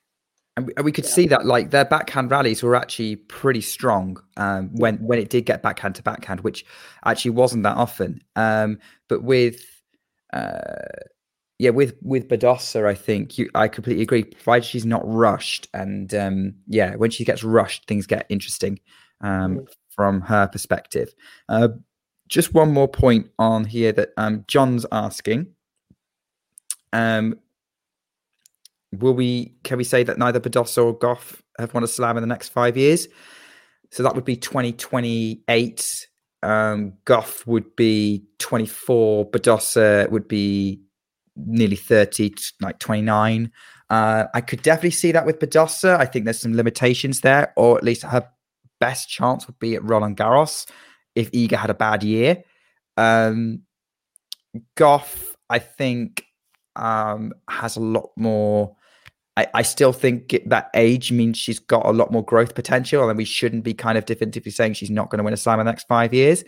And we, and we could
Yeah.
see that like their backhand rallies were actually pretty strong um, when when it did get backhand to backhand, which actually wasn't that often. Um, but with uh, yeah, with with Badosa, I think you, I completely agree. Provided she's not rushed, and um, yeah, when she gets rushed, things get interesting um,
Mhm.
From her perspective. Uh, just one more point on here that um, John's asking. Um, will we can we say that neither Badosa or Gauff have won a slam in the next five years? So that would be 2028. Um, Gauff would be 24. Badosa would be nearly 30, like 29. Uh, I could definitely see that with Badosa. I think there's some limitations there, or at least her best chance would be at Roland Garros if Iga had a bad year. Um, Gauff, I think, um, has a lot more. I, I still think it- that age means she's got a lot more growth potential, and we shouldn't be kind of definitively saying she's not going to win a slam in the next five years.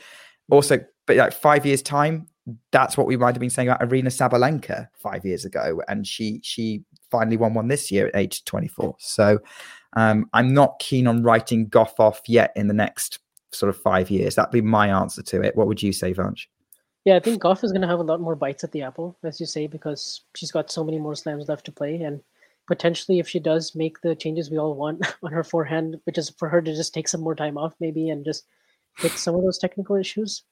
Also, but like five years time, that's what we might have been saying about Aryna Sabalenka five years ago, and she she finally won one this year at age 24. So um, I'm not keen on writing Gauff off yet in the next sort of five years. That'd be my answer to it. What would you say, Vansh?
yeah, I think Gauff is going to have a lot more bites at the apple, as you say, because she's got so many more slams left to play. And potentially, if she does make the changes we all want on her forehand, which is for her to just take some more time off, maybe, and just fix some of those technical issues,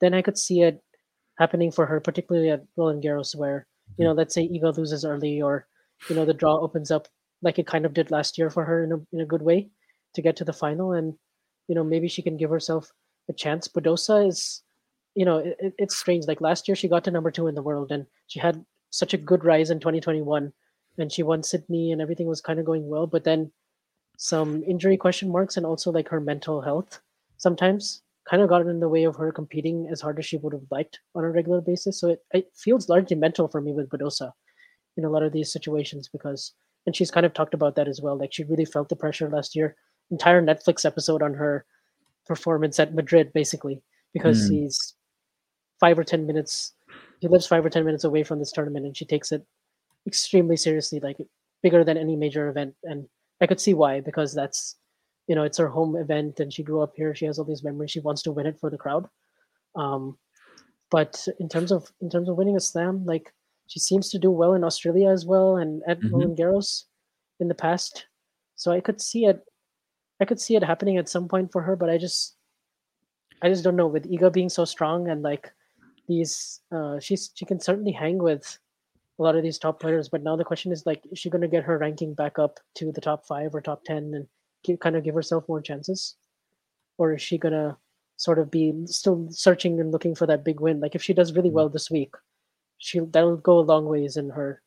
then I could see it happening for her, particularly at Roland Garros, where, you know, let's say Iga loses early or, you know, the draw opens up like it kind of did last year for her in a, in a good way to get to the final. And, you know, maybe she can give herself a chance. Badosa is, you know, it, it- it's strange. Like last year, she got to number two in the world and she had such a good rise in 2021 and she won Sydney and everything was kind of going well. But then some injury question marks and also like her mental health sometimes kind of got in the way of her competing as hard as she would have liked on a regular basis. So it, it feels largely mental for me with Badosa in a lot of these situations because, and she's kind of talked about that as well. Like she really felt the pressure last year. Entire Netflix episode on her performance at Madrid, basically, because
Mm.
he's five or ten minutes. He lives five or ten minutes away from this tournament, and she takes it extremely seriously, like bigger than any major event. And I could see why, because that's you know it's her home event, and she grew up here. She has all these memories. She wants to win it for the crowd. Um, but in terms of in terms of winning a slam, like she seems to do well in Australia as well, and at
Mhm.
Roland Garros in the past. So I could see it. I could see it happening at some point for her, but I just, I just don't know. With Iga being so strong and like these, uh, she's she can certainly hang with a lot of these top players. But now the question is like, is she going to get her ranking back up to the top five or top ten and give, kind of give herself more chances, or is she gonna sort of be still searching and looking for that big win? Like if she does really well this week, she that'll go a long ways in her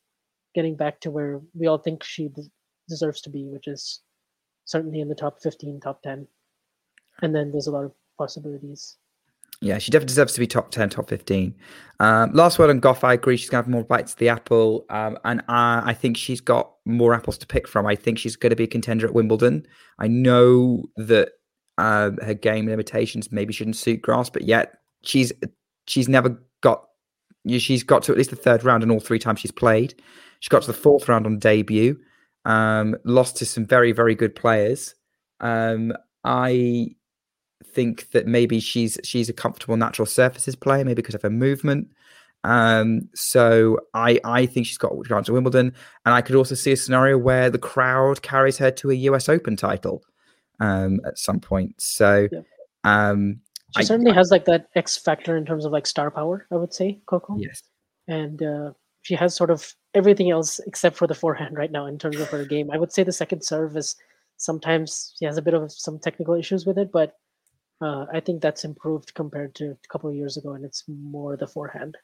getting back to where we all think she deserves to be, which is certainly in the top 15, top 10. And then there's a lot of possibilities.
Yeah, she definitely deserves to be top 10, top 15. Um, last word on Gauff, I agree. She's going to have more bites to the apple. Um, and I, I think she's got more apples to pick from. I think she's going to be a contender at Wimbledon. I know that um, her game limitations maybe shouldn't suit grass, but yet she's she's never she's got to at least the third round in all three times she's played. She got to the fourth round on debut, um, lost to some very, very good players. Um, I think that maybe she's she's a comfortable natural surfaces player, maybe because of her movement. Um, so I I think she's got a chance at Wimbledon, and I could also see a scenario where the crowd carries her to a US Open title um, at some point. So
Yeah.
um,
She
I-
certainly has like that X factor in terms of like star power, I would say, Coco.
yes,
And uh, she has sort of everything else except for the forehand right now in terms of her game. I would say the second serve is sometimes she has a bit of some technical issues with it, but uh, I think that's improved compared to a couple of years ago, and it's more the forehand.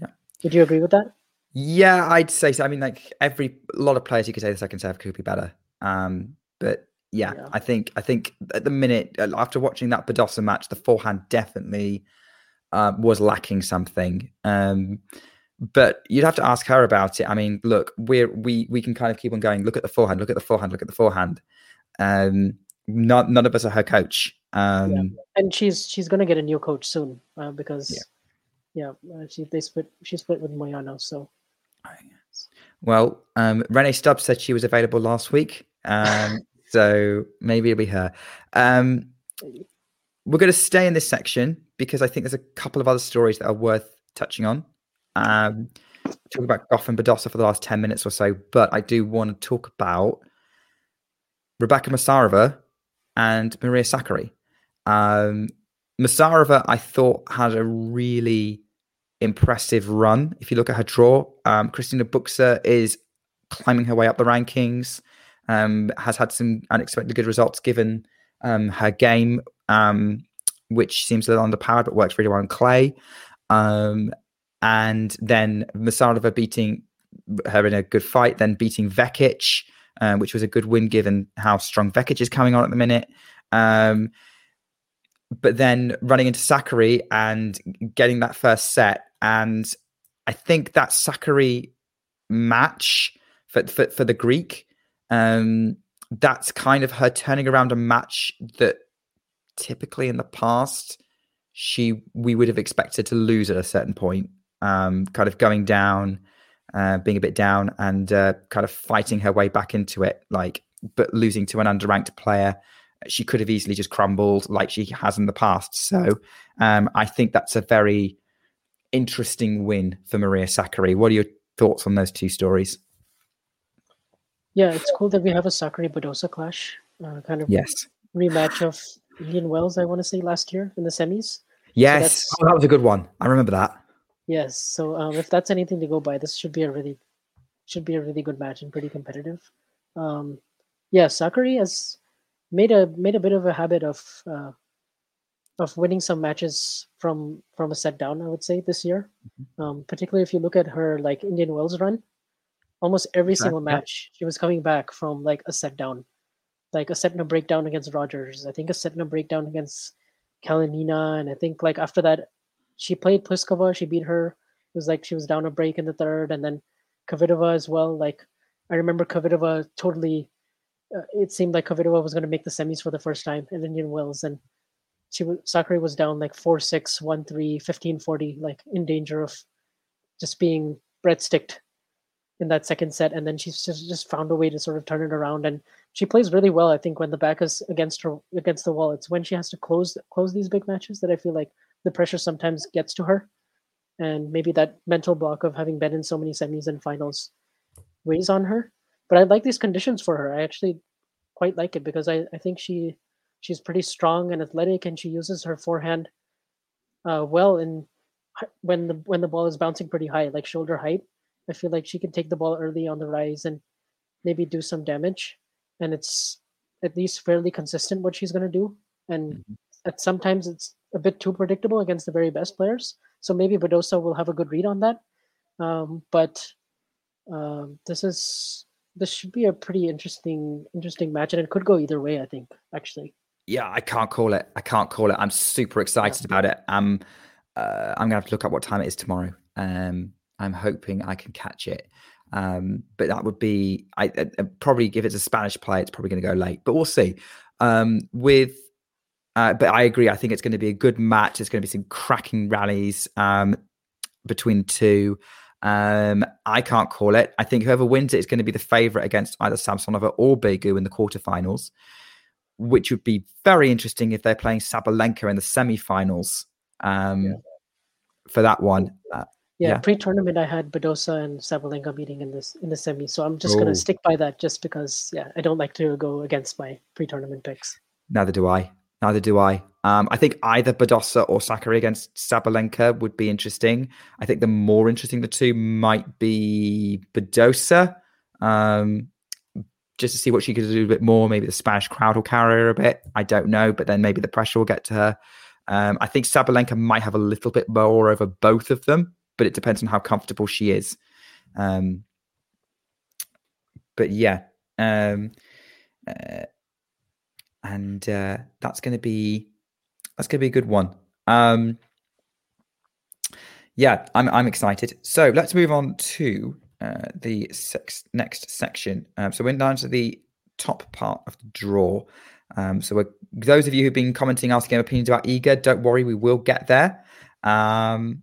Yeah.
Would you agree with that?
Yeah, I'd say so. I mean, like every a lot of players, you could say the second serve could be better. Um, but yeah,
Yeah.
I think I think at the minute uh, after watching that Badosa match, the forehand definitely uh, was lacking something. Um, but you'd have to ask her about it. I mean, look, we're we we can kind of keep on going. Look at the forehand. Look at the forehand. Look at the forehand. Um, not none of us are her coach. Um,
and she's she's gonna get a new coach soon uh, because yeah, uh, she they split she split with Moyano, so
Well, um, Rennae Stubbs said she was available last week, um, so maybe it'll be her. Um, we're going to stay in this section because I think there's a couple of other stories that are worth touching on. Um, talk about Goff and Badosa for the last ten minutes or so, but I do want to talk about Rebeka Masarova and Maria Sakkari. Um, Masarova, I thought, had a really impressive run. If you look at her draw, um, Cristina Bucsa is climbing her way up the rankings. Um, has had some unexpected good results given um, her game, um, which seems a little underpowered but works really well on clay. Um, and then Masarova beating her in a good fight, then beating Vekic, um, which was a good win given how strong Vekic is coming on at the minute. Um, but then running into Sakkari and getting that first set. And I think that Sakkari match for, for, for the Greek, um, that's kind of her turning around a match that typically in the past she we would have expected to lose at a certain point, um, kind of going down, uh, being a bit down, and uh, kind of fighting her way back into it, like but losing to an underranked player she could have easily just crumbled like she has in the past. So um, I think that's a very interesting win for Maria Sakkari. What are your thoughts on those two stories?
Yeah, it's cool that we have a Sakkari Badosa clash, uh, kind of
Yes.
rematch of Indian Wells. I want to say last year in the semis.
Yes.
that's-
Oh, that was a good one. I remember that.
Yes, so um, if that's anything to go by, this should be a really should be a really good match and pretty competitive. Um, yeah, Sakkari has made a made a bit of a habit of uh, of winning some matches from from a set down. I would say this year, um, particularly if you look at her like Indian Wells run, almost every single match she was coming back from like a set down, like a set and a breakdown against Rogers. I think a set and a breakdown against Kalinina, and I think like after that she played Pliskova. She beat her. It was like she was down a break in the third, and then Kvitova as well. Like I remember Kvitova totally. Uh, it seemed like Kvitova was going to make the semis for the first time in Indian Wells, and she was Sakkari was down like 4-6, 1-3, 15-40, like in danger of just being breadsticked in that second set, and then she's just just found a way to sort of turn it around. And she plays really well. I think when the back is against her against the wall, it's when she has to close close these big matches that I feel like the pressure sometimes gets to her, and maybe that mental block of having been in so many semis and finals weighs on her. But I like these conditions for her. I actually quite like it because I, I think she she's pretty strong and athletic, and she uses her forehand uh, well in when the when the ball is bouncing pretty high, like shoulder height. I feel like she can take the ball early on the rise and maybe do some damage. And it's at least fairly consistent what she's going to do. And mm-hmm. at sometimes it's a bit too predictable against the very best players. So maybe Badosa will have a good read on that. Um, but um, this is this should be a pretty interesting interesting match, and it could go either way. I think actually.
Yeah, I can't call it. I can't call it. I'm super excited yeah. about it. Um, uh, I'm gonna have to look up what time it is tomorrow. Um, I'm hoping I can catch it. Um, but that would be I, I, I, probably if it's a Spanish play, it's probably going to go late. But we'll see. Um, with uh, but I agree. I think it's going to be a good match. There's going to be some cracking rallies um, between two. Um, I can't call it. I think whoever wins it is going to be the favorite against either Samsonova or Begu in the quarterfinals, which would be very interesting if they're playing Sabalenka in the semifinals um, yeah. for that one. Uh,
yeah, yeah. pre-tournament I had Badosa and Sabalenka meeting in this in the semi, so I'm just Ooh. gonna stick by that just because yeah, I don't like to go against my pre-tournament picks.
Neither do I. Neither do I. Um, I think either Badosa or Sakkari against Sabalenka would be interesting. I think the more interesting the two might be Badosa, um, just to see what she could do a bit more. Maybe the Spanish crowd will carry her a bit. I don't know, but then maybe the pressure will get to her. Um, I think Sabalenka might have a little bit more over both of them, but it depends on how comfortable she is. Um, but yeah, um, uh, and uh, that's going to be that's going to be a good one. Um, yeah, I'm I'm excited. So let's move on to uh, the six, next section. Um, so we're down to the top part of the draw. Um, so those of you who've been commenting, asking opinions about Iga, don't worry, we will get there. Um,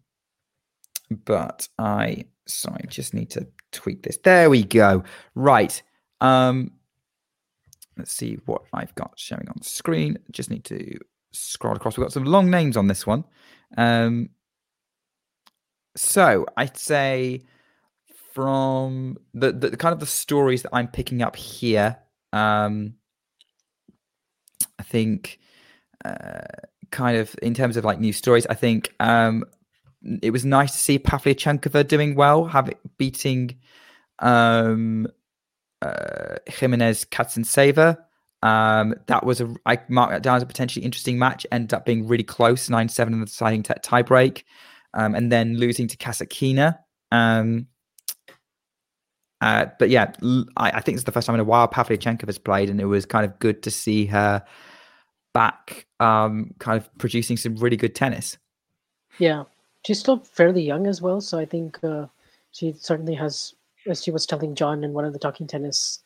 but I sorry, just need to tweak this. There we go. Right. Um, let's see what I've got showing on screen. Just need to scroll across. We've got some long names on this one. Um, so I'd say from the, the kind of the stories that I'm picking up here, um, I think uh, kind of in terms of like new stories, I think um, it was nice to see Pavlyuchenkova doing well, having beating um, uh, Jimenez Kasintseva. Um, that was a I marked that down as a potentially interesting match. Ended up being really close, nine seven in the deciding t- tie break, um, and then losing to Kasatkina. Um, uh, but yeah, I, I, think it's the first time in a while Pavlyuchenkova has played, and it was kind of good to see her back, um, kind of producing some really good tennis.
Yeah, she's still fairly young as well, so I think uh, she certainly has. As she was telling John in one of the Talking Tennis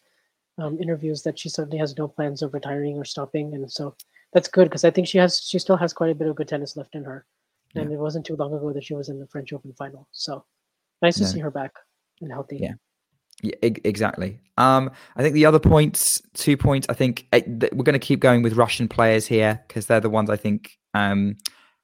um, interviews, that she certainly has no plans of retiring or stopping, and so that's good because I think she has. She still has quite a bit of good tennis left in her, and yeah. it wasn't too long ago that she was in the French Open final. So nice to see her back and healthy.
Yeah. Yeah, exactly. Um, I think the other points, two points. I think uh, we're going to keep going with Russian players here because they're the ones I think um,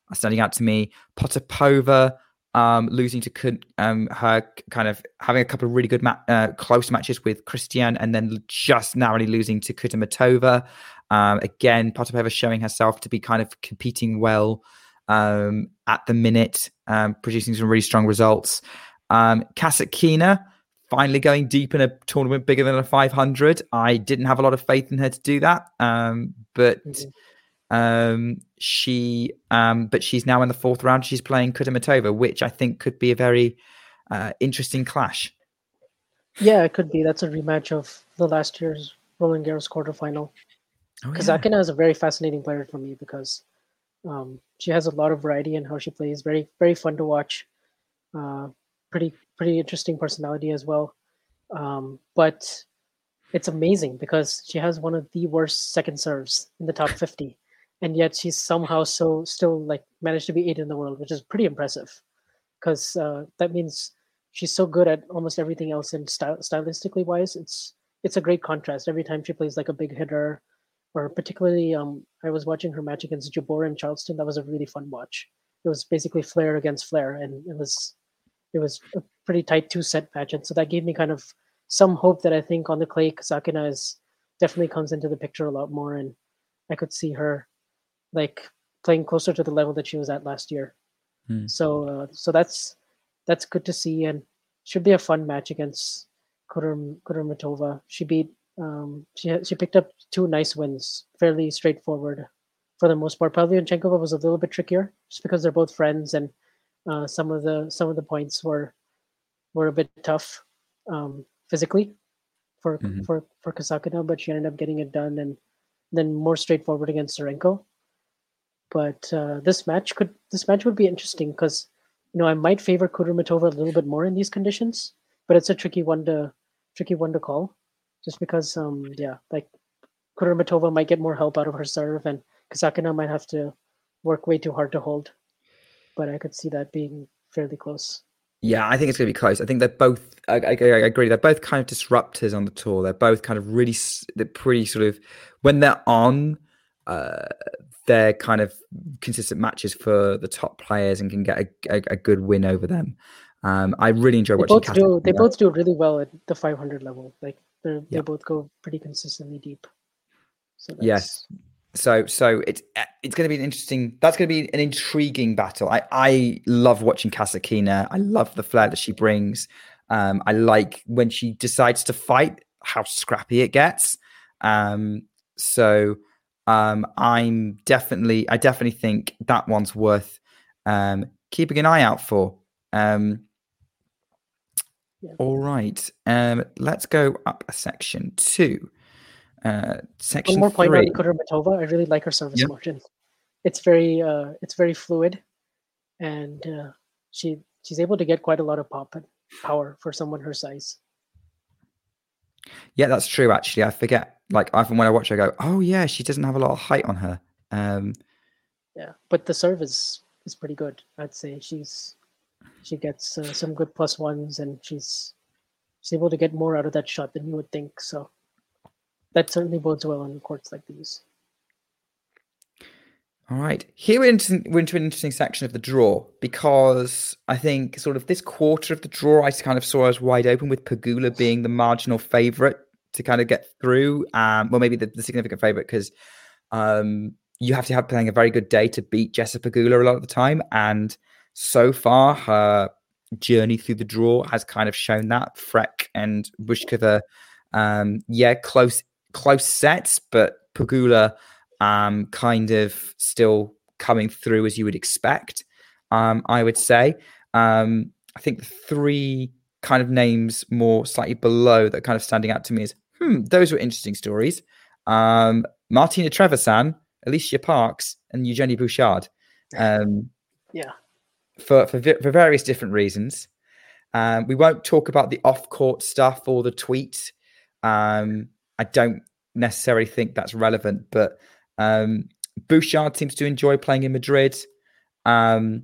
are standing out to me. Potapova um, losing to um, her, kind of having a couple of really good ma- uh, close matches with Cristian, and then just narrowly losing to Kudermetova. Um, again, Potapova showing herself to be kind of competing well um, at the minute, um, producing some really strong results. Um, Kasatkina finally going deep in a tournament bigger than a 500. I didn't have a lot of faith in her to do that, um, but mm-hmm. Um, she, um, but she's now in the fourth round. She's playing Kudermetova, which I think could be a very uh, interesting clash.
Yeah, it could be. That's a rematch of the last year's Roland Garros quarterfinal. Because oh, yeah. is a very fascinating player for me because um, she has a lot of variety in how she plays. Very, very fun to watch. Uh, pretty pretty interesting personality as well. Um, but it's amazing because she has one of the worst second serves in the top 50. And yet she's somehow so still like managed to be eight in the world, which is pretty impressive. Because uh, that means she's so good at almost everything else, and stylistically wise, it's it's a great contrast every time she plays like a big hitter, or particularly um I was watching her match against Jabeur in Charleston. That was a really fun watch. It was basically Flair against Flair, and it was it was a pretty tight two set match, and so that gave me kind of some hope that I think on the clay Kasatkina is definitely comes into the picture a lot more, and I could see her like playing closer to the level that she was at last year.
Hmm.
So uh, so that's that's good to see, and should be a fun match against Kurum Kudermetova. She beat um, she she picked up two nice wins, fairly straightforward for the most part. Probably Pavlyuchenkova was a little bit trickier, just because they're both friends, and uh, some of the some of the points were were a bit tough um, physically for
Mhm.
for for Kasatkina, but she ended up getting it done, and then more straightforward against Serenko. But uh, this match could this match would be interesting because you know I might favor Kudermetova a little bit more in these conditions, but it's a tricky one to tricky one to call, just because um yeah like Kudermetova might get more help out of her serve, and Kasatkina might have to work way too hard to hold. But I could see that being fairly close.
Yeah, I think it's going to be close. I think they're both. I, I, I agree. They're both kind of disruptors on the tour. They're both kind of really. They're pretty sort of when they're on. Uh, they're kind of consistent matches for the top players and can get a, a, a good win over them. Um, I really enjoy
They
watching.
both do. They both do really well at the 500 level. Like they
Yeah.
they both go pretty consistently deep. So
Yes. So so it's it's going to be an interesting. That's going to be an intriguing battle. I I love watching Kasatkina. I love the flair that she brings. Um, I like when she decides to fight how scrappy it gets. Um, so um, I'm definitely I definitely think that one's worth um, keeping an eye out for. Um,
Yeah.
All right. Um, let's go up a section two. Uh, section
One more point
three.
on Kudermetova. I really like her service
Yeah.
motion. It's very uh, it's very fluid, and uh, she she's able to get quite a lot of pop and power for someone her size.
Yeah, that's true. Actually, I forget. Like, often when I watch, her, I go, "Oh yeah, she doesn't have a lot of height on her." Um,
Yeah, but the serve is is pretty good. I'd say she's she gets uh, some good plus ones, and she's she's able to get more out of that shot than you would think. So that certainly bodes well on courts like these.
All right, here we're into, we're into an interesting section of the draw because I think sort of this quarter of the draw I kind of saw as wide open with Pegula being the marginal favourite to kind of get through. Um, well, maybe the, the significant favourite because um, you have to have playing a very good day to beat Jessica Pegula a lot of the time, and so far her journey through the draw has kind of shown that Frech and Bouzkova, um, yeah, close close sets, but Pegula um, kind of still coming through as you would expect. Um, I would say. Um, I think the three kind of names more slightly below that kind of standing out to me is hmm, those were interesting stories. Um, Martina Trevisan, Alicia Parks, and Eugenie Bouchard. Um,
Yeah.
for for for various different reasons. Um, we won't talk about the off court stuff or the tweet. Um, I don't necessarily think that's relevant, but um, Bouchard seems to enjoy playing in Madrid. Um,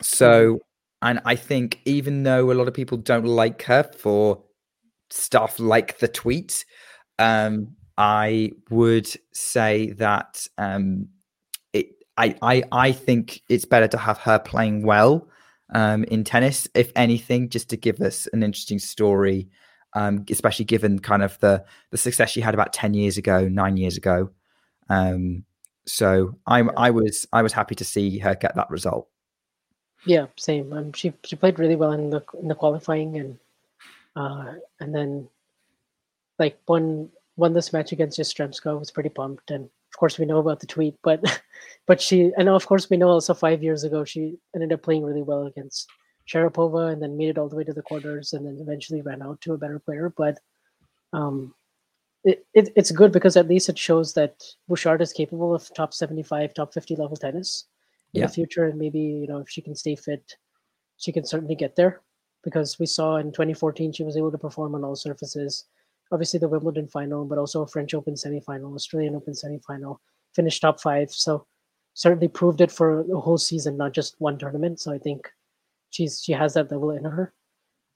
so, and I think even though a lot of people don't like her for stuff like the tweet, um, I would say that um, it. I, I I think it's better to have her playing well um, in tennis, if anything, just to give us an interesting story, um, especially given kind of the the success she had about ten years ago, nine years ago. Um, so I'm I was I was happy to see her get that result.
Yeah, same. Um, she she played really well in the in the qualifying, and uh, and then like won won this match against Yastremska. Was pretty pumped, and of course we know about the tweet, but but she and of course we know also five years ago she ended up playing really well against Sharapova, and then made it all the way to the quarters, and then eventually ran out to a better player. But um, it, it it's good because at least it shows that Bouchard is capable of top seventy five, top fifty level tennis in
Yeah.
the future and maybe you know if she can stay fit she can certainly get there because we saw in 2014 she was able to perform on all surfaces obviously the wimbledon final but also a french open semifinal australian open semifinal finished top five. So certainly proved it for the whole season, not just one tournament. So I think she's she has that level in her,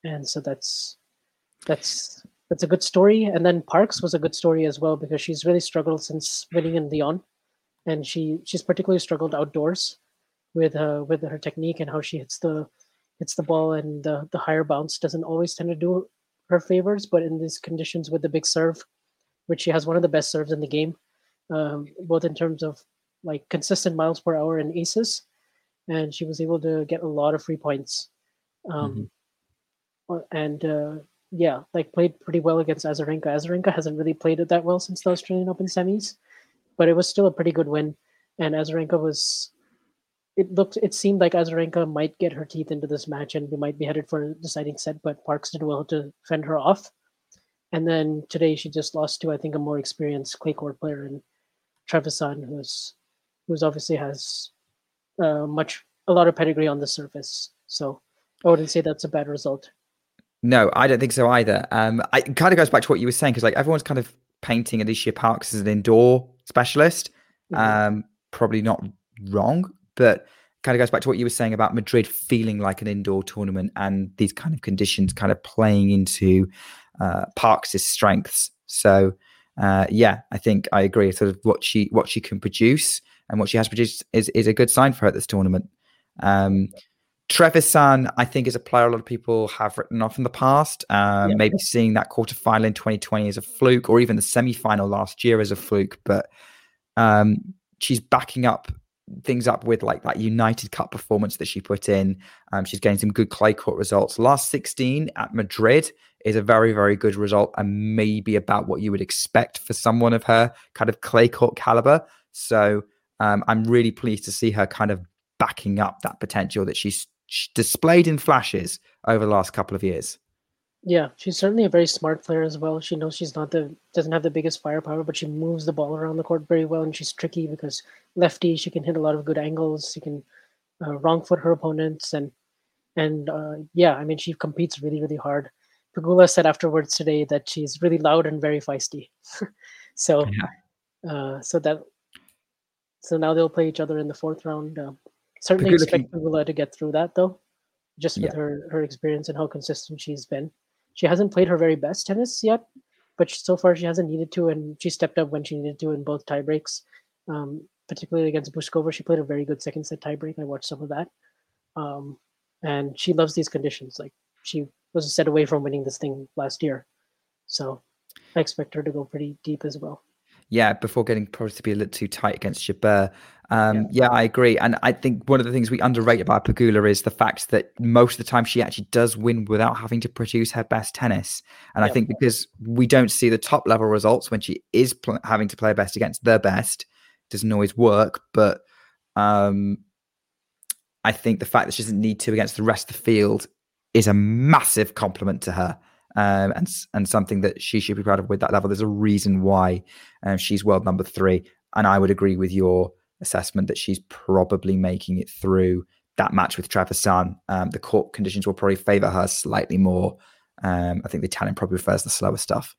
and so that's that's that's a good story. And then Parks was a good story as well because she's really struggled since winning in Lyon, and she she's particularly struggled outdoors with uh with her technique and how she hits the hits the ball and the the higher bounce doesn't always tend to do her favors, but in these conditions with the big serve, which she has one of the best serves in the game, um, both in terms of like consistent miles per hour and aces, and she was able to get a lot of free points. Um, mm-hmm. And uh, yeah, like played pretty well against Azarenka. Azarenka hasn't really played it that well since the Australian Open semis, but it was still a pretty good win. And Azarenka was, it looked, it seemed like Azarenka might get her teeth into this match and we might be headed for a deciding set, but Parks did well to fend her off. And then today she just lost to, I think, a more experienced clay court player in Trevisan, who's who's obviously has uh, much a lot of pedigree on the surface. So I wouldn't say that's a bad result.
No, I don't think so either. Um, I, it kind of goes back to what you were saying because like everyone's kind of painting Alicia Parks as an indoor specialist. Mm-hmm. Um, probably not wrong, but kind of goes back to what you were saying about Madrid feeling like an indoor tournament and these kind of conditions kind of playing into uh, Parks' strengths. So uh, yeah, I think I agree. Sort of what she what she can produce and what she has produced is is a good sign for her at this tournament. Um, Trevisan, I think, is a player a lot of people have written off in the past. Um, yeah. Maybe seeing that quarterfinal in 2020 as a fluke, or even the semi-final last year as a fluke. But um, she's backing up things up with like that United Cup performance that she put in. Um, she's getting some good clay court results. Last 16 at Madrid is a very, very good result and maybe about what you would expect for someone of her kind of clay court caliber. So um, I'm really pleased to see her kind of backing up that potential that she's displayed in flashes over the last couple of years.
Yeah, she's certainly a very smart player as well. She knows she's not the doesn't have the biggest firepower, but she moves the ball around the court very well, and she's tricky because lefty. She can hit a lot of good angles. She can uh, wrong foot her opponents, and and uh, yeah, I mean she competes really really hard. Pegula said afterwards today that she's really loud and very feisty. so, yeah. uh, so that so now they'll play each other in the fourth round. Certainly expect can... To get through that though, just with yeah. her her experience and how consistent she's been. She hasn't played her very best tennis yet, but so far she hasn't needed to, and she stepped up when she needed to in both tie breaks. Um, particularly against Bouzkova, she played a very good second set tiebreak. I watched some of that, um, and she loves these conditions. Like she was a set away from winning this thing last year, so I expect her to go pretty deep as well.
Yeah, before getting probably to be a little too tight against Jabeur. Um, yeah. yeah. I agree. And I think one of the things we underrate about Pegula is the fact that most of the time she actually does win without having to produce her best tennis. And I think because we don't see the top level results when she is pl- having to play her best against the best, doesn't always work. But um, I think the fact that she doesn't need to against the rest of the field is a massive compliment to her. Um, and and something that she should be proud of with that level. There's a reason why um, she's world number three, and I would agree with your assessment that she's probably making it through that match with Trevisan. Um, the court conditions will probably favour her slightly more. Um, I think the Italian probably prefers the slower stuff.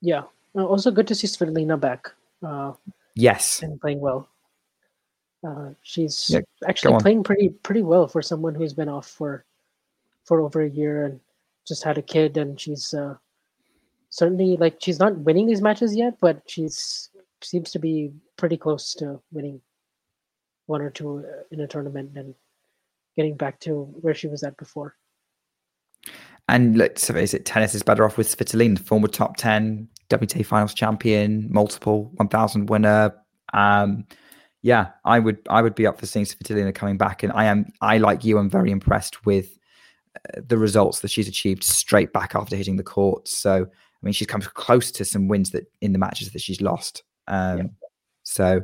Yeah. Also good to see Svitolina back. Uh,
yes.
And playing well. Uh, she's yeah, actually playing pretty pretty well for someone who's been off for for over a year and just had a kid and she's uh, certainly like she's not winning these matches yet, but she's seems to be pretty close to winning one or two uh, in a tournament and getting back to where she was at before.
And let's face it, tennis is better off with Svitolina, former top 10 WTA finals champion, multiple 1000 winner. Um, yeah, I would I would be up for seeing Svitolina coming back. And I am, I like you, I'm very impressed with the results that she's achieved straight back after hitting the court. So, I mean, she's come close to some wins that in the matches that she's lost. Um, yeah. So,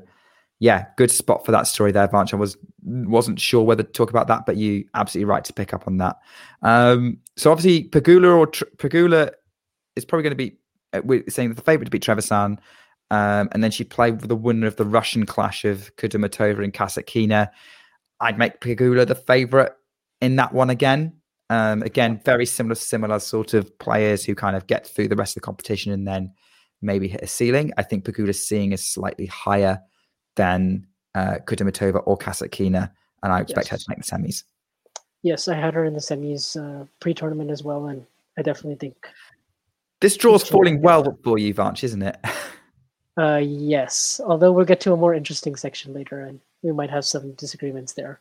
yeah, good spot for that story there, Vansh. I was wasn't sure whether to talk about that, but you absolutely right to pick up on that. Um, so obviously, Pegula or Tr- Pegula is probably going to be uh, we're saying that the favorite to beat Trevisan, um, and then she played with the winner of the Russian clash of Kudermetova and Kasatkina. I'd make Pegula the favorite in that one again. Um, again, very similar, similar sort of players who kind of get through the rest of the competition and then maybe hit a ceiling. I think Pegula's seeing is slightly higher than uh, Kudermetova or Kasatkina, and I expect yes. her to make the semis.
Yes, I had her in the semis uh, pre-tournament as well, and I definitely think
this draw's falling well for you, Vansh, isn't it?
uh, yes, although we'll get to a more interesting section later, and we might have some disagreements there.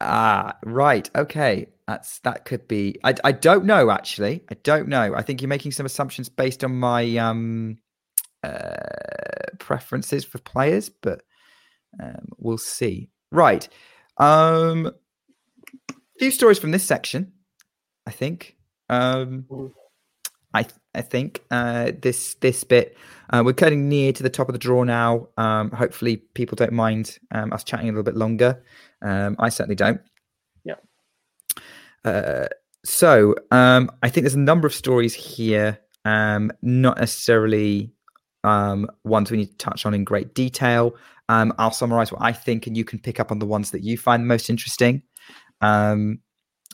Ah, right. Okay. That's that could be. I, I don't know actually. I don't know. I think you're making some assumptions based on my um uh preferences for players, but um, we'll see. Right. Um few stories from this section, I think. Um I I think uh this this bit uh, we're cutting near to the top of the draw now. Um hopefully people don't mind um, us chatting a little bit longer. Um, I certainly don't.
Yeah.
Uh, so um, I think there's a number of stories here, um, not necessarily um, ones we need to touch on in great detail. Um, I'll summarize what I think, and you can pick up on the ones that you find most interesting. Um,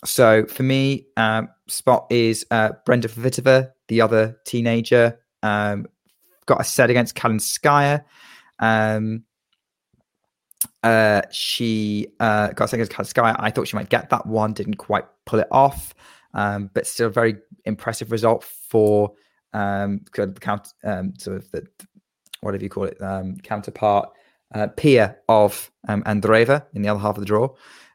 so for me, um, spot is uh, Brenda Fruhvirtova, the other teenager. Um, got a set against Kalinskaya. Um, uh, she uh, got set against Sky. I thought she might get that one, didn't quite pull it off, um, but still a very impressive result for um, the count, um, sort of the whatever you call it, um, counterpart uh, peer of um, Andreeva in the other half of the draw.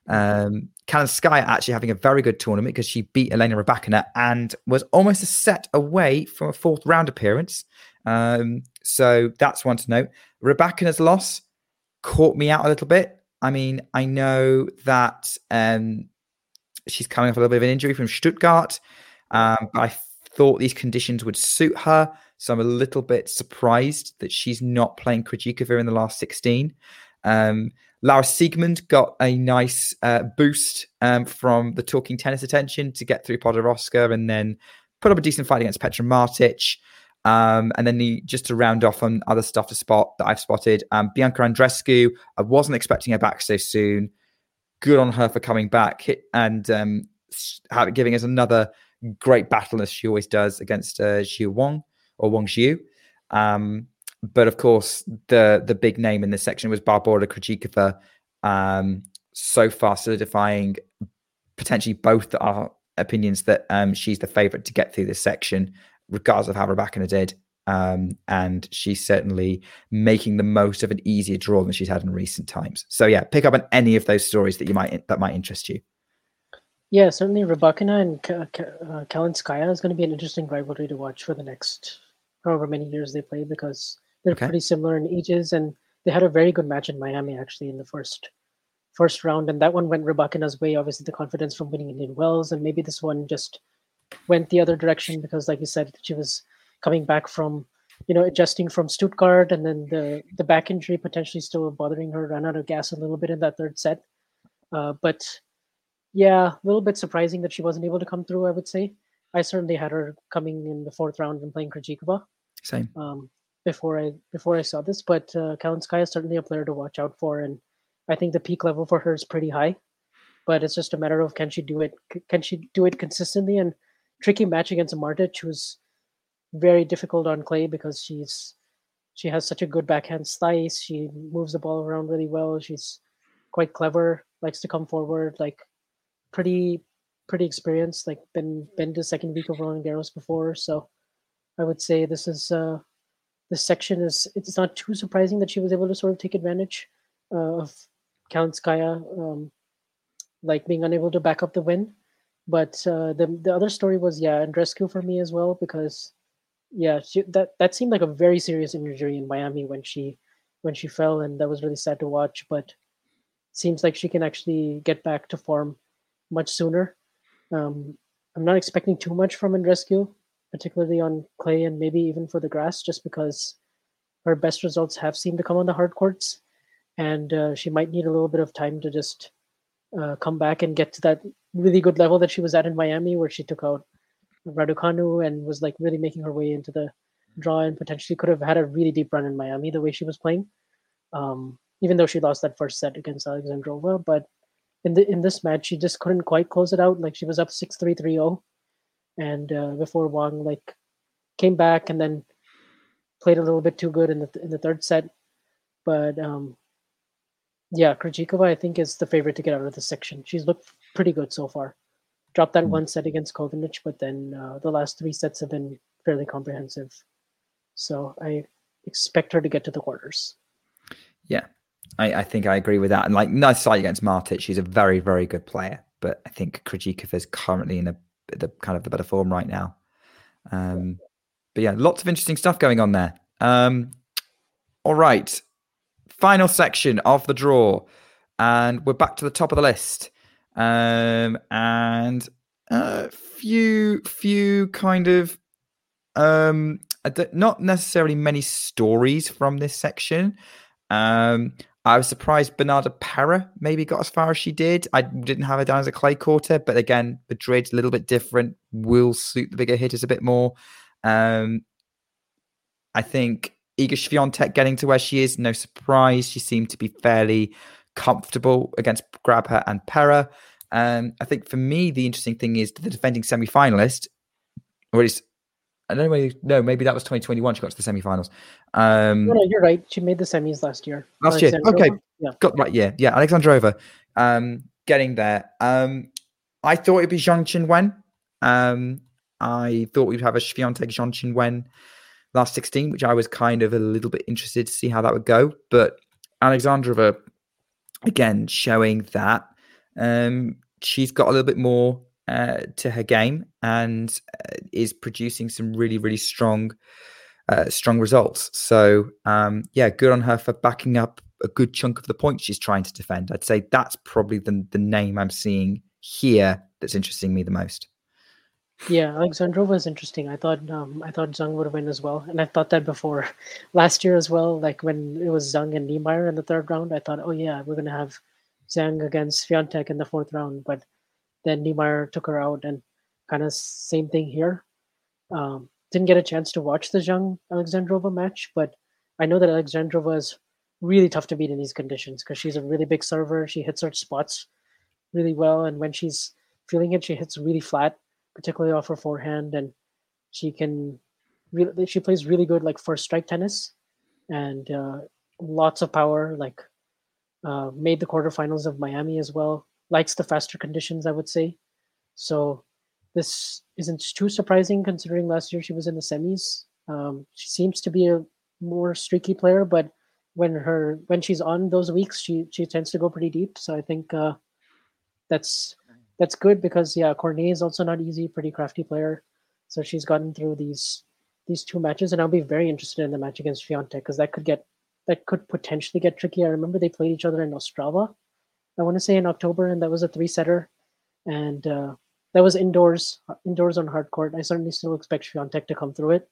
Um, Sky actually having a very good tournament because she beat Elena Rybakina and was almost a set away from a fourth round appearance. Um, so that's one to note. Rybakina's loss caught me out a little bit. I mean, I know that um, she's coming off a little bit of an injury from Stuttgart, um, but I thought these conditions would suit her. So I'm a little bit surprised that she's not playing Krejcikova in the last 16. Um, Laura Siegemund got a nice uh, boost um, from the talking tennis attention to get through Podoroska and then put up a decent fight against Petra Martic. Um, and then the, just to round off on other stuff to spot that I've spotted, um, Bianca Andreescu. I wasn't expecting her back so soon. Good on her for coming back and um, giving us another great battle as she always does against uh, Xiyu Wang or Wang Xiyu. Um, but of course, the the big name in this section was Barbora Krejcikova. Um, so far, solidifying potentially both our opinions that um, she's the favorite to get through this section regardless of how Rebecca did. Um, and she's certainly making the most of an easier draw than she's had in recent times. So yeah, pick up on any of those stories that you might that might interest you.
Yeah, certainly Rybakina and K- K- uh, Kalinskaya is going to be an interesting rivalry to watch for the next however many years they play because they're okay. pretty similar in ages and they had a very good match in Miami actually in the first first round and that one went Rybakina's way. Obviously, the confidence from winning Indian Wells and maybe this one just went the other direction because, like you said, she was coming back from you know adjusting from Stuttgart, and then the the back injury potentially still bothering her, ran out of gas a little bit in that third set. Uh, but yeah, a little bit surprising that she wasn't able to come through. I would say I certainly had her coming in the fourth round and playing Krejcikova.
Same.
Um, before I before I saw this, but uh, Kalinskaya is certainly a player to watch out for, and I think the peak level for her is pretty high. But it's just a matter of can she do it? Can she do it consistently? And tricky match against Martic was very difficult on clay because she's she has such a good backhand slice. She moves the ball around really well. She's quite clever, likes to come forward, like pretty pretty experienced, like been been to second week of Roland Garros before. So I would say this is uh this section is it's not too surprising that she was able to sort of take advantage uh, of Kalinskaya um, like being unable to back up the win. But uh, the the other story was yeah, Andreescu for me as well because yeah, she, that that seemed like a very serious injury in Miami when she when she fell, and that was really sad to watch. But seems like she can actually get back to form much sooner. Um, I'm not expecting too much from Andreescu, particularly on clay and maybe even for the grass, just because her best results have seemed to come on the hard courts, and uh, she might need a little bit of time to just uh, come back and get to that really good level that she was at in Miami, where she took out Raducanu and was like really making her way into the draw and potentially could have had a really deep run in Miami the way she was playing. Um, even though she lost that first set against Alexandrova, but in the in this match she just couldn't quite close it out. Like she was up six three three zero, and uh, before Wang like came back and then played a little bit too good in the in the third set, but um, yeah, Krejcikova I think is the favorite to get out of the section. She's looked pretty good so far. Dropped that
Mm.
one set against Kovinic, but then uh, the last three sets have been fairly comprehensive. So I expect her to get to the quarters.
Yeah, I, I think I agree with that. And like nice side against Martic, she's a very very good player, but I think Krejcikova is currently in a the kind of the better form right now. Um, but yeah, lots of interesting stuff going on there. Um, all right, final section of the draw, and we're back to the top of the list. Um, and a few few kind of um not necessarily many stories from this section. Um, I was surprised Bernarda Pera maybe got as far as she did. I didn't have her down as a clay quarter, but again, Madrid's a little bit different. Will suit the bigger hitters a bit more. Um, I think Iga Swiatek getting to where she is, no surprise. She seemed to be fairly comfortable against Grabher and Pera. Um, I think for me, the interesting thing is the defending semi-finalist, or at least I don't know. No, maybe that was 2021. She got to the semi-finals. Um,
No, no, you're right. She made the semis last year.
Last year, okay.
Yeah.
got right. Yeah, yeah. Alexandrova, um, getting there. Um, I thought it'd be Zhang Qinwen. Um, I thought we'd have a Swiatek Zhang Qinwen last 16, which I was kind of a little bit interested to see how that would go. But Alexandrova, again, showing that um, she's got a little bit more uh, to her game and uh, is producing some really, really strong, uh, strong results. So, um, yeah, good on her for backing up a good chunk of the points she's trying to defend. I'd say that's probably the the name I'm seeing here that's interesting me the most.
Yeah, Alexandrova is interesting. I thought um, I thought Zhang would have win as well, and I thought that before last year as well. Like when it was Zhang and Niemeier in the third round, I thought, oh yeah, we're gonna have Zhang against Swiatek in the fourth round, but then Niemeier took her out, and kind of same thing here. Um, didn't get a chance to watch the Zhang Alexandrova match, but I know that Alexandrova is really tough to beat in these conditions because she's a really big server. She hits her spots really well, and when she's feeling it, she hits really flat particularly off her forehand, and she can really she plays really good like first strike tennis, and uh, lots of power. Like uh, made the quarterfinals of Miami as well. Likes the faster conditions, I would say. So this isn't too surprising considering last year she was in the semis. Um, she seems to be a more streaky player, but when her when she's on those weeks, she she tends to go pretty deep. So I think uh, that's that's good because yeah, Cornet is also not easy, pretty crafty player. So she's gotten through these these two matches, and I'll be very interested in the match against Swiatek because that could get that could potentially get tricky. I remember they played each other in Ostrava, I want to say in October, and that was a three setter, and uh, that was indoors, indoors on hard court. I certainly still expect Swiatek to come through it,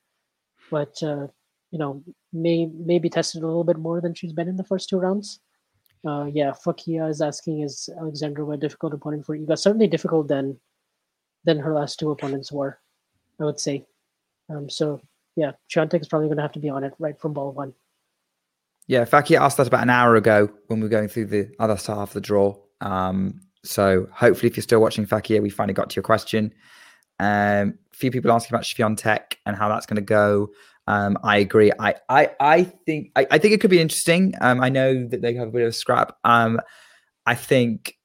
but uh, you know, may maybe tested a little bit more than she's been in the first two rounds. Uh, yeah, Fakia is asking, is Alexandrova a difficult opponent for Iga? Certainly difficult than than her last two opponents were, I would say. Um, so yeah, Swiatek is probably going to have to be on it right from ball one.
Yeah, Fakia asked that about an hour ago when we were going through the other half of the draw. Um, so hopefully, if you're still watching Fakia, we finally got to your question. Um, a few people asking about Swiatek and how that's going to go. Um, I agree. I, I, I think, I, I think it could be interesting. Um, I know that they have a bit of a scrap. Um, I think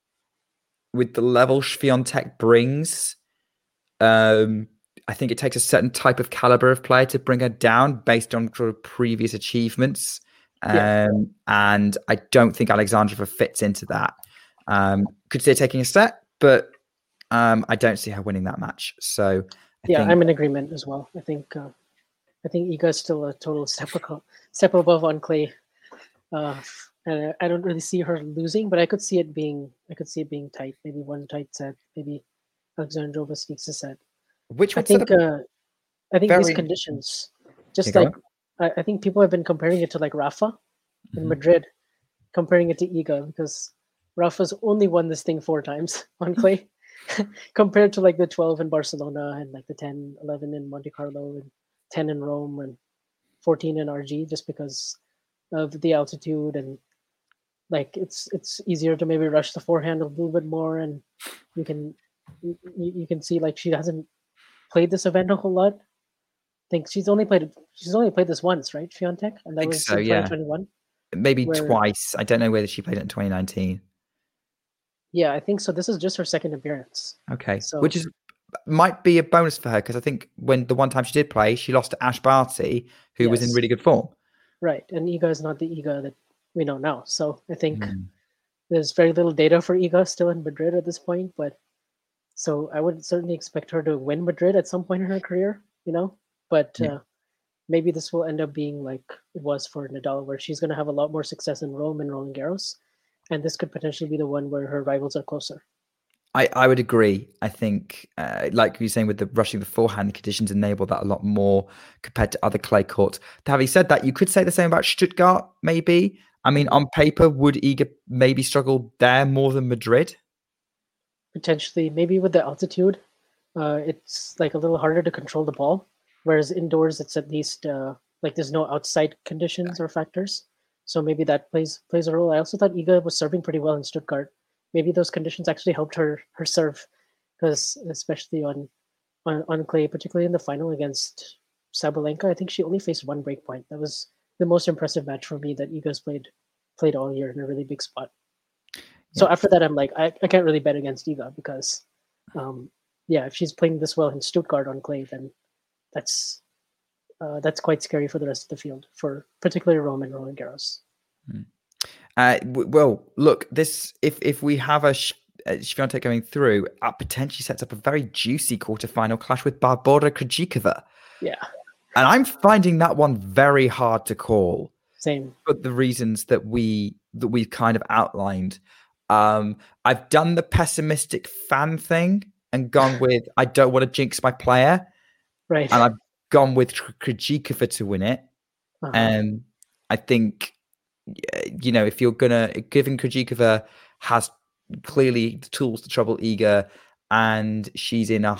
with the level Swiatek brings, um, I think it takes a certain type of caliber of player to bring her down based on sort of previous achievements. Um,
Yeah.
and I don't think Alexandrova fits into that. Um, could see her taking a step, but um, I don't see her winning that match. So I
yeah,
think,
I'm in agreement as well. I think uh, I think Iga is still a total step aco- step above on clay. Uh, and I- don't really see her losing, but I could see it being I could see it being tight. Maybe one tight set. Maybe Alexandrova sneaks a set.
which
I think uh, I think
very-
these conditions, just like I, I think people have been comparing it to like Rafa in
Mhm.
Madrid, comparing it to Iga because Rafa's only won this thing four times on clay, compared to like the 12 in Barcelona and like the 10, 11 in Monte Carlo and 10 in Rome and 14 in RG, just because of the altitude and like it's it's easier to maybe rush the forehand a little bit more and you can you, you can see like she hasn't played this event a whole lot think she's only played she's only played this once, right, Swiatek? And that was
so,
in
yeah.
2021.
Maybe
Where-
twice. I don't know whether she played it in 2019.
Yeah, I think so. This is just her second appearance.
Okay,
So-
which is might be a bonus for her because I think when the one time she did play, she lost to Ash Barty, who was in really good form.
Right. And Iga is not the Iga that we know now. So I think
Mm.
there's very little data for Iga still in Madrid at this point. But so I would certainly expect her to win Madrid at some point in her career, you know? But
Yeah.
uh, maybe this will end up being like it was for Nadal, where she's going to have a lot more success in Rome and Roland Garros. And this could potentially be the one where her rivals are closer.
I, I would agree. I think, uh, like you were saying, with the rushing beforehand, the conditions enable that a lot more compared to other clay courts. Having said that, you could say the same about Stuttgart, maybe. I mean, on paper, would Iga maybe struggle there more than Madrid?
potentially maybe with the altitude uh, it's like a little harder to control the ball whereas indoors it's at least uh, like there's no outside conditions or factors. So maybe that plays plays a role. I also thought iga was serving pretty well in stuttgart. Maybe those conditions actually helped her her serve because especially on, on on clay particularly in the final against sabalenka i think she only faced one break point. That was the most impressive match for me that iga's played played all year in a really big spot. So after that, I'm like, I, I can't really bet against Iga because, um, yeah, if she's playing this well in Stuttgart on clay, then that's uh, that's quite scary for the rest of the field, for particularly Rome and Roland Garros.
Uh, w- well, look, this if if we have a Sh- uh, going through, that potentially sets up a very juicy quarterfinal clash with Barbora Krejcikova,
Yeah,
and I'm finding that one very hard to call.
same.
for the reasons that we that we've kind of outlined. Um, I've done the pessimistic fan thing and gone with I don't want to jinx my player,
Right.
and I've gone with Kr- Krejcikova to win it.
Uh-huh.
And I think you know if you're gonna given Krejcikova has clearly the tools to trouble Iga, and she's in a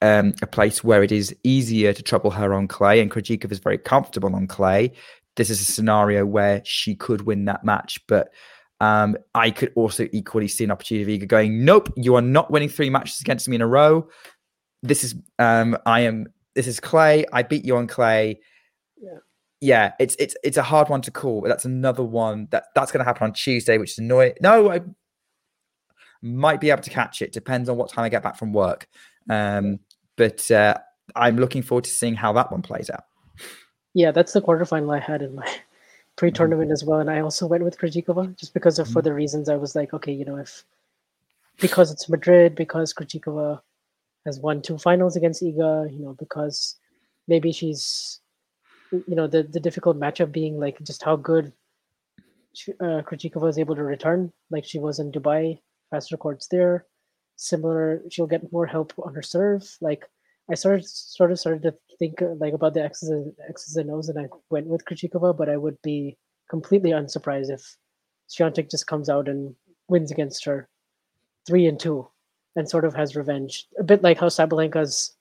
um, a place where it is easier to trouble her on clay, and Krejcikova is very comfortable on clay. This is a scenario where she could win that match, but um, I could also equally see an opportunity of Iga going, "Nope, you are not winning three matches against me in a row. This is um, I am. This is clay. I beat you on clay.
Yeah.
Yeah, it's it's it's a hard one to call, but that's another one that that's going to happen on Tuesday, which is annoying. No, I might be able to catch it. Depends on what time I get back from work. Um, but uh, I'm looking forward to seeing how that one plays out.
yeah, that's the quarterfinal I had in my pre-tournament as well, and I also went with Krejcikova just because of for the reasons I was like, okay, you know, if because it's Madrid, because Krejcikova has won two finals against Iga, you know, because maybe she's, you know, the the difficult matchup being like just how good she- uh, is able to return, like she was in Dubai, faster courts there. Similar, she'll get more help on her serve. Like I started sort of started to think uh, like about the X's and X's and O's, and I went with Krejcikova, but I would be completely unsurprised if Swiatek just comes out and wins against her, three and two, and sort of has revenge, a bit like how Sabalenka's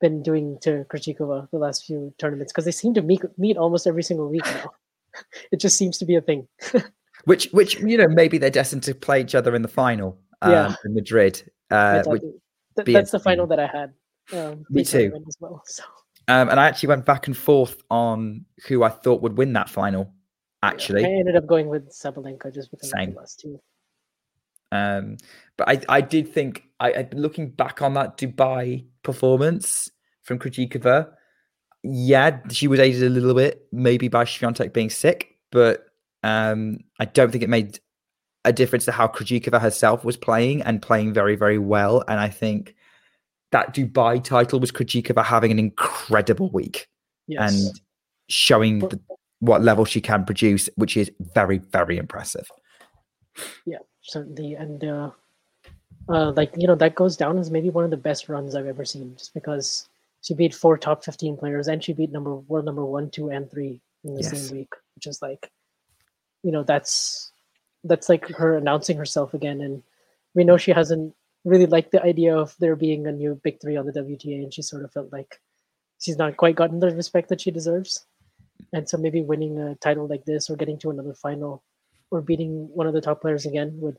been doing to Krejcikova the last few tournaments, because they seem to meet meet almost every single week now. it just seems to be a thing.
Which which you know maybe they're destined to play each other in the final. Um,
Yeah.
in Madrid. Uh, which,
th- that's the final that I had. Um,
Me too.
as well. So
um, and I actually went back and forth on who I thought would win that final. Actually,
I ended up going with Sabalenka just because of
Same.
the last two.
Um, but I, I did think, I, I looking back on that Dubai performance from Krejcikova, yeah, she was aided a little bit, maybe by Swiatek being sick, but um, I don't think it made a difference to how Krejcikova herself was playing and playing very, very well. And I think that Dubai title was Krejcikova having an incredible week
Yes.
and showing the, what level she can produce, which is very, very impressive.
Yeah, certainly, and uh, uh, like you know, that goes down as maybe one of the best runs I've ever seen, just because she beat four top fifteen players and she beat number world number one, two, and three in the
Yes.
same week, which is like, you know, that's that's like her announcing herself again, and we know she hasn't really liked the idea of there being a new big three on the WTA, and she sort of felt like she's not quite gotten the respect that she deserves, and so maybe winning a title like this or getting to another final or beating one of the top players again would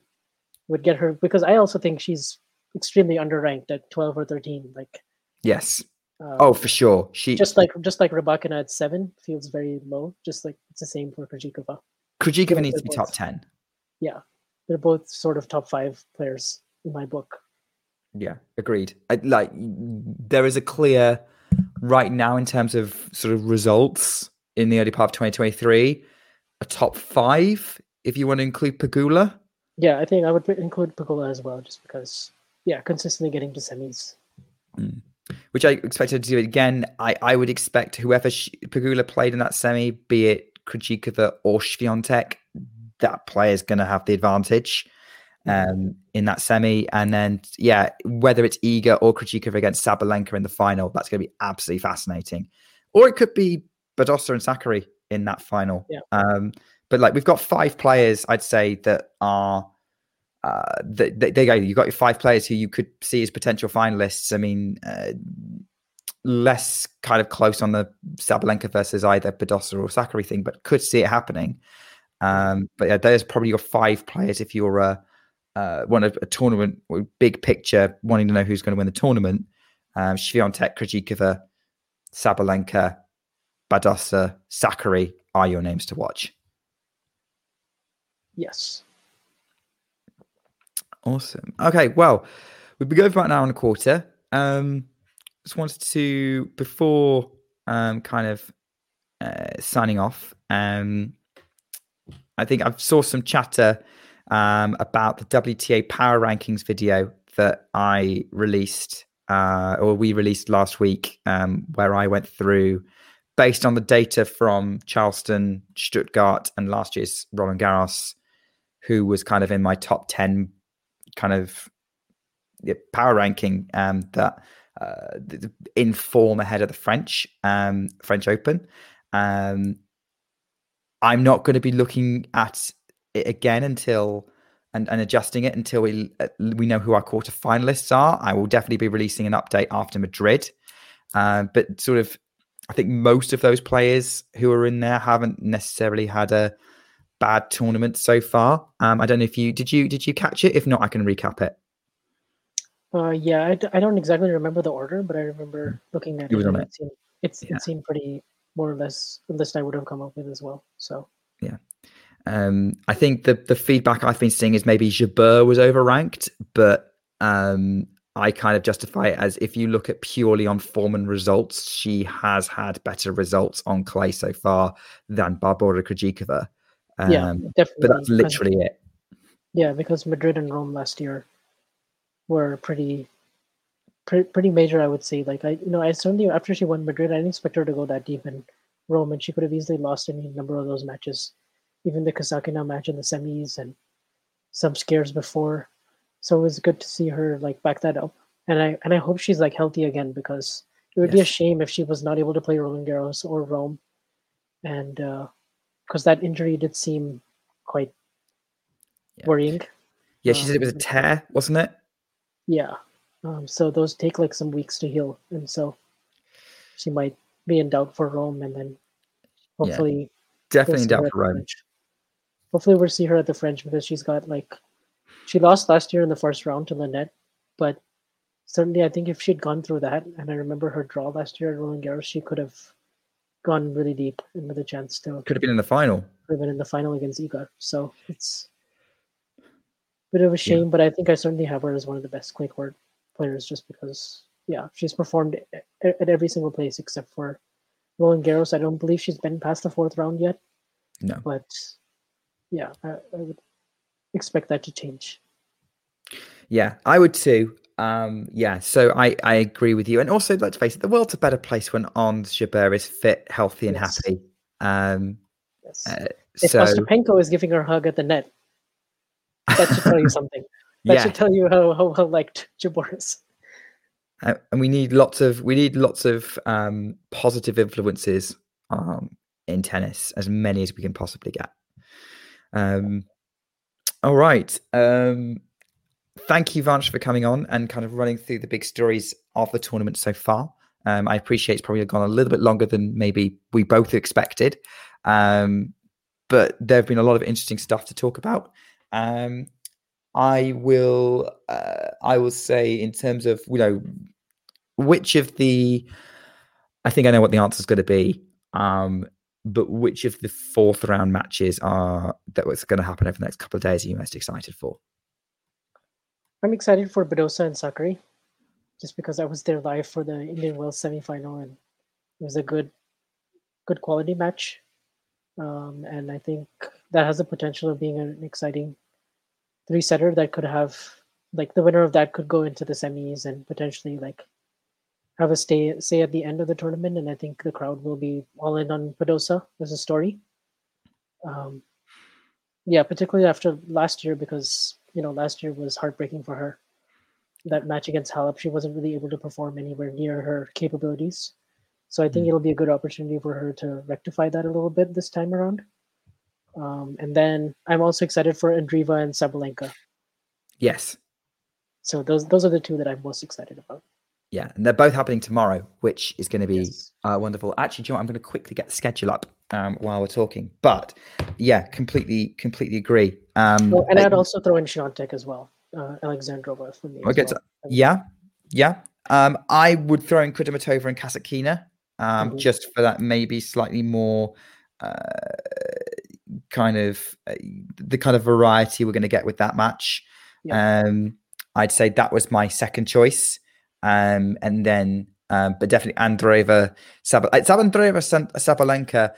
would get her because I also think she's extremely underranked at 12 or 13 like
Yes.
Um,
Oh, for sure. She
just like just like Rybakina at seven feels very low. Just like it's the same for. Krejcikova like
needs to be top ten.
Yeah, they're both sort of top five players in my book.
Yeah, agreed. I, like there is a clear right now in terms of sort of results in the early part of 2023, a top five if you want to include Pegula.
Yeah, I think I would include Pegula as well, just because. Yeah, consistently getting to semis.
which I expected to do again. I, I would expect whoever Pegula played in that semi, be it Krejcikova or Swiatek, that player is going to have the advantage um, in that semi. And then, yeah, whether it's Iga or Krejcikova against Sabalenka in the final, that's going to be absolutely fascinating. Or it could be Badosa and Sakkari in that final.
Yeah.
Um, but like we've got five players, I'd say that are uh, th- th- there you go. You've got your five players who you could see as potential finalists. I mean, uh, less kind of close on the Sabalenka versus either Badosa or Sakkari thing, but could see it happening. Um, but yeah, there's probably your five players if you're a uh, one of a tournament big picture, wanting to know who's going to win the tournament. Um, Krejcikova, Sabalenka, Badosa, Sakkari are your names to watch.
Yes.
Awesome. Okay, well, we've been going for about an hour and a quarter. Um, just wanted to before um, kind of uh, signing off. Um, I think I've saw some chatter um, about the WTA Power Rankings video that I released uh, or we released last week, um, where I went through based on the data from Charleston, Stuttgart, and last year's Roland Garros, who was kind of in my top ten kind of power ranking um, that uh, in form ahead of the French um, French Open. Um, I'm not going to be looking at it again until and, and adjusting it until we uh, we know who our quarter finalists are. I will definitely be releasing an update after Madrid, uh, but sort of I think most of those players who are in there haven't necessarily had a bad tournament so far. Um, I don't know if you did you did you catch it? If not, I can recap it.
Uh, yeah, I, d- I don't exactly remember the order, but I remember looking at it.
it.
it seemed, it's,
Yeah.
it seemed pretty more or less the list I would have come up with as well. So yeah,
Um, I think the the feedback I've been seeing is maybe Jabeur was overranked, but um, I kind of justify it as if you look at purely on form and results, she has had better results on clay so far than Barbora Krejcikova. Um,
yeah, definitely.
but that's
because-
literally it.
Yeah, because Madrid and Rome last year were pretty, pre- pretty major. I would say. Like I, you know, I certainly after she won Madrid, I didn't expect her to go that deep in Rome, and she could have easily lost any number of those matches, even the Kasatkina match in the semis and some scares before. So it was good to see her like back that up, and I and I hope she's like healthy again because it would be a shame if she was not able to play Roland Garros or Rome, and because that injury did seem quite
Yeah.
worrying.
Yeah, she said it was a
Um,
tear, wasn't it?
Yeah. Um, so those take like some weeks to heal, and so she might be in doubt for Rome, and then hopefully we'll
Definitely in doubt for Rome.
French. Hopefully we'll see her at the French because she's got like she lost last year in the first round to Linette, but certainly I think if she'd gone through that, and I remember her draw last year at Roland Garros, she could have gone really deep and with a chance to
Could have been in the final.
Could have been in the final against Iga. So it's a bit of a shame, but I think I certainly have her as one of the best clay court players just because, yeah, she's performed at every single place except for Roland Garros. I don't believe she's been past the fourth round yet,
No.
but yeah, I, I would expect that to change.
Yeah, I would too. Um, yeah, so I, I agree with you. And also, let's face it, the world's a better place when Ons Jabeur is fit, healthy, and
Yes.
happy. Um,
Yes.
uh,
if
so,
Ostapenko is giving her a hug at the net, that should tell you something. That
yeah,
should tell you how, how, how liked Jabeur is.
uh, and we need lots of we need lots of um, positive influences um, in tennis, as many as we can possibly get. Um, all right. Um, thank you, Vansh, for coming on and kind of running through the big stories of the tournament so far. Um, I appreciate it's probably gone a little bit longer than maybe we both expected, um, but there have been a lot of interesting stuff to talk about. Um, I will, uh, I will say, in terms of you know, which of the I think I know what the answer is going to be. Um, but which of the fourth round matches are that was going to happen over the next couple of days are you most excited for?
I'm excited for Badosa and Sakkari, just because I was there live for the Indian Wells semifinal and it was a good, good quality match. Um, and I think that has the potential of being an exciting three setter that could have like the winner of that could go into the semis and potentially like have a stay say at the end of the tournament. And I think the crowd will be all in on Badosa as a story. Um, yeah, particularly after last year because you know last year was heartbreaking for her. That match against Halep, she wasn't really able to perform anywhere near her capabilities. So I think mm. it'll be a good opportunity for her to rectify that a little bit this time around. Um, and then I'm also excited for Andreeva and Sabalenka.
Yes.
So those those are the two that I'm most excited about.
Yeah, and they're both happening tomorrow, which is going to be yes. uh, wonderful. Actually, you know what? I'm going to quickly get the schedule up um, while we're talking. But yeah, completely, completely agree. Um,
oh, and I'd also throw in Swiatek as well, uh, Alexandrova for me.
Okay, well. yeah, yeah. Um, I would throw in Kudermetova and Kasatkina um, mm-hmm. just for that maybe slightly more uh, kind of uh, the kind of variety we're going to get with that match. Yeah. Um, I'd say that was my second choice, um, and then um, but definitely Andreeva Sab- it's Andreeva Sabalenka.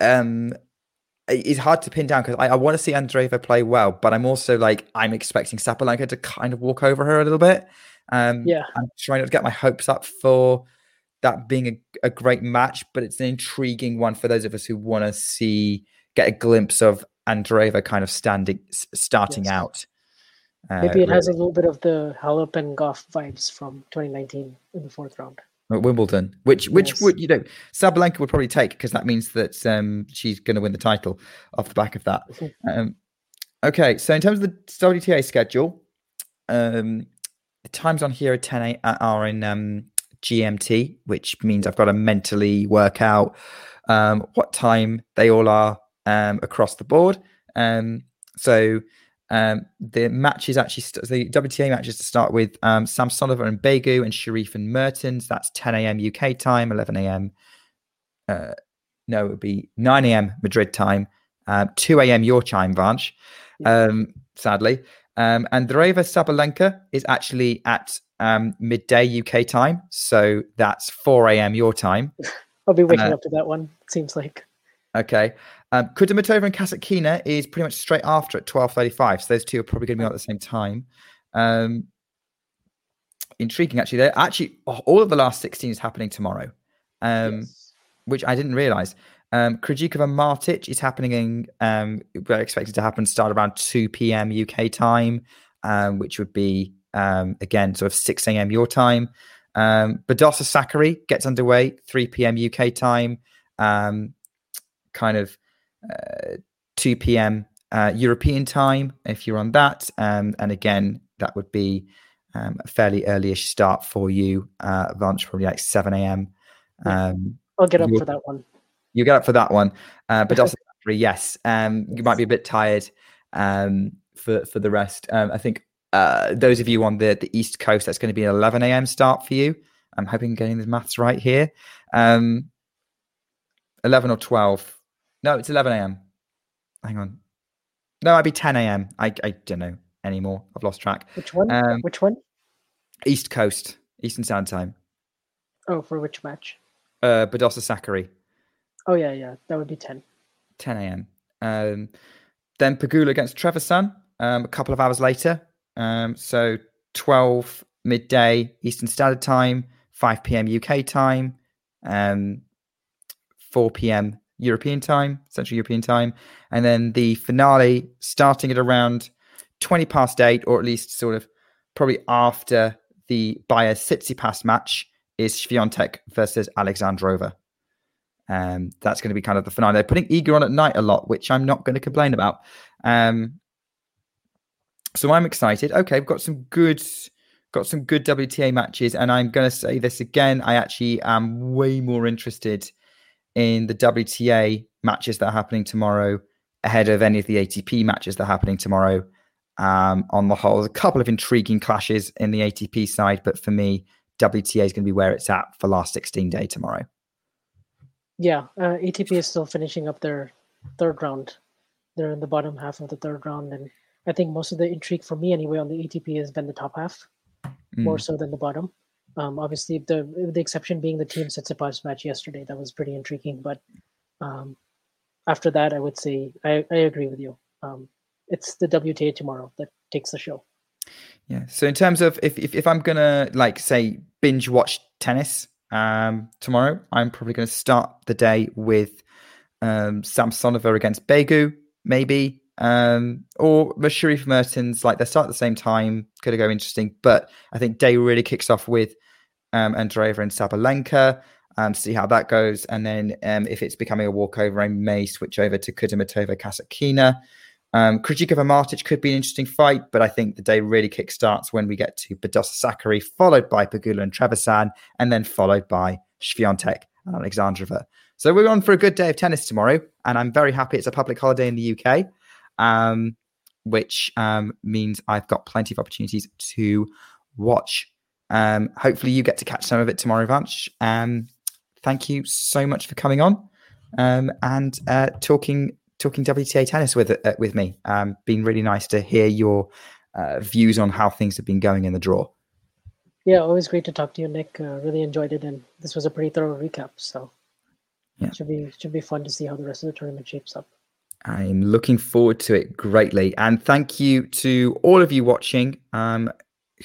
Um, it's hard to pin down because I, I want to see Andreeva play well, but I'm also like I'm expecting Sabalenka to kind of walk over her a little bit. Um,
yeah,
I'm trying to get my hopes up for that being a, a great match, but it's an intriguing one for those of us who want to see get a glimpse of Andreeva kind of standing starting yes. out.
Uh, Maybe it really. has a little bit of the Halep and Gauff vibes from 2019 in the fourth round.
At Wimbledon, which which yes. would you know Sabalenka would probably take because that means that um, she's going to win the title off the back of that. um, okay, so in terms of the WTA schedule, um, the times on here are 10 a, are in um, GMT, which means I've got to mentally work out um, what time they all are um, across the board. Um, so um, the matches actually, st- the WTA matches to start with um, Samsonova and Begu and Sherif and Mertens. That's 10 a.m. UK time, 11 a.m. Uh, no, it would be 9 a.m. Madrid time, uh, 2 a.m. your time, Vansh, um, sadly. Um, and Andreeva Sabalenka is actually at um, midday UK time. So that's 4 a.m. your time.
I'll be waking uh, up to that one, seems like.
Okay. Um, Kudermetova and Kasatkina is pretty much straight after at 12.35. So those two are probably going to be on at the same time. Um, intriguing, actually. They're actually, all of the last 16 is happening tomorrow, um, yes. which I didn't realize. Um, Krejcikova Martic is happening in, um, we're expected to happen start around 2 p.m. UK time, um, which would be um, again, sort of 6 a.m. your time. Um, Badosa Sakkari gets underway 3 p.m. UK time, um, kind of uh, 2 p.m. Uh, European time if you're on that. Um, and again, that would be um, a fairly earlyish start for you, uh, Vansh, probably like 7 a.m.
Um, I'll get up for that one.
You get up for that one. Uh, Badosa Sakkari, yes. Um, you might be a bit tired um, for, for the rest. Um, I think uh, those of you on the, the East Coast, that's going to be an 11 a.m. start for you. I'm hoping I'm getting the maths right here. Um, 11 or 12. No, it's 11 a.m. Hang on. No, I'd be 10 a.m. I, I don't know anymore. I've lost track.
Which one? Um, which one?
East Coast, Eastern Standard Time.
Oh, for which match?
Uh, Badosa Sakkari.
Oh, yeah, yeah. That would be 10.
10 a.m. Um, then Pegula against Trevisan um, a couple of hours later. Um, so 12 midday Eastern Standard Time, 5 p.m. UK time, um, 4 p.m. European time, Central European time, and then the finale starting at around 20 past eight, or at least sort of probably after the Bayer Tsitsipas match is Swiatek versus Alexandrova. Um, that's going to be kind of the finale. They're putting Iga on at night a lot, which I'm not going to complain about. Um, so I'm excited. Okay, we've got some good got some good WTA matches, and I'm going to say this again. I actually am way more interested in the WTA matches that are happening tomorrow ahead of any of the ATP matches that are happening tomorrow. Um, on the whole, There's a couple of intriguing clashes in the ATP side, but for me, WTA is going to be where it's at for last 16 day tomorrow.
Yeah, uh, ATP is still finishing up their third round. They're in the bottom half of the third round, and I think most of the intrigue for me anyway on the ATP has been the top half, more
Mm.
so than the bottom. Um, obviously, the the exception being the team Tsitsipas match yesterday, that was pretty intriguing. But um, after that, I would say I, I agree with you. Um, it's the WTA tomorrow that takes the show.
Yeah. So in terms of if if, if I'm gonna like say binge watch tennis um tomorrow, I'm probably gonna start the day with um Samsonova against Begu, maybe. Um or Sherif Mertens, like they start at the same time, could go interesting. But I think day really kicks off with um Andreeva and Sabalenka. and see how that goes, and then um, if it's becoming a walkover, I may switch over to Kudermetova Kasatkina. Um, Krejcikova Martic could be an interesting fight, but I think the day really kickstarts when we get to Badosa Sakkari, followed by Pegula and Trevisan, and then followed by Swiatek and Alexandrova. So we're on for a good day of tennis tomorrow, and I'm very happy it's a public holiday in the UK, um, which um, means I've got plenty of opportunities to watch. Um, hopefully, you get to catch some of it tomorrow, Vansh. Um, thank you so much for coming on um, and uh, talking talking WTA tennis with uh, with me. Um, been really nice to hear your uh, views on how things have been going in the draw.
Yeah, always great to talk to you, Nick. Uh, really enjoyed it, and this was a pretty thorough recap. So
Yeah.
should be should be fun to see how the rest of the tournament shapes up.
I'm looking forward to it greatly, and thank you to all of you watching, um,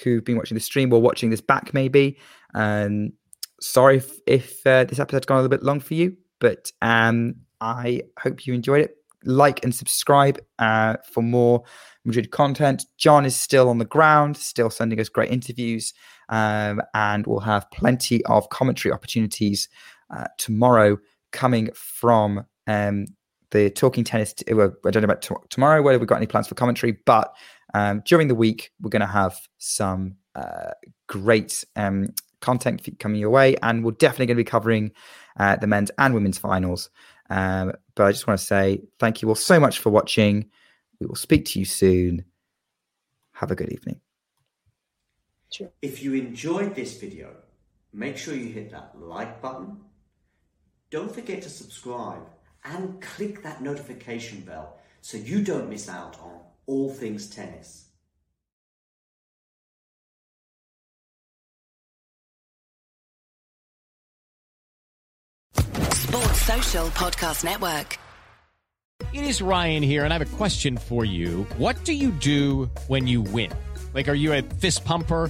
who've been watching the stream or watching this back. Maybe, um, sorry if, if uh, this episode's gone a little bit long for you, but um, I hope you enjoyed it. Like and subscribe uh, for more Madrid content. John is still on the ground, still sending us great interviews, um, and we'll have plenty of commentary opportunities uh, tomorrow coming from um, the Talking Tennis. T- well, I don't know about t- tomorrow whether we've got any plans for commentary, but um, during the week we're going to have some uh, great um, content coming your way, and we're definitely going to be covering uh, the men's and women's finals. Um, but I just want to say thank you all so much for watching. We will speak to you soon. Have a good evening.
If you enjoyed this video, make sure you hit that like button. Don't forget to subscribe and click that notification bell so you don't miss out on all things tennis.
Sports Social Podcast Network.
It is Ryan here, and I have a question for you. What do you do when you win? Like, are you a fist pumper?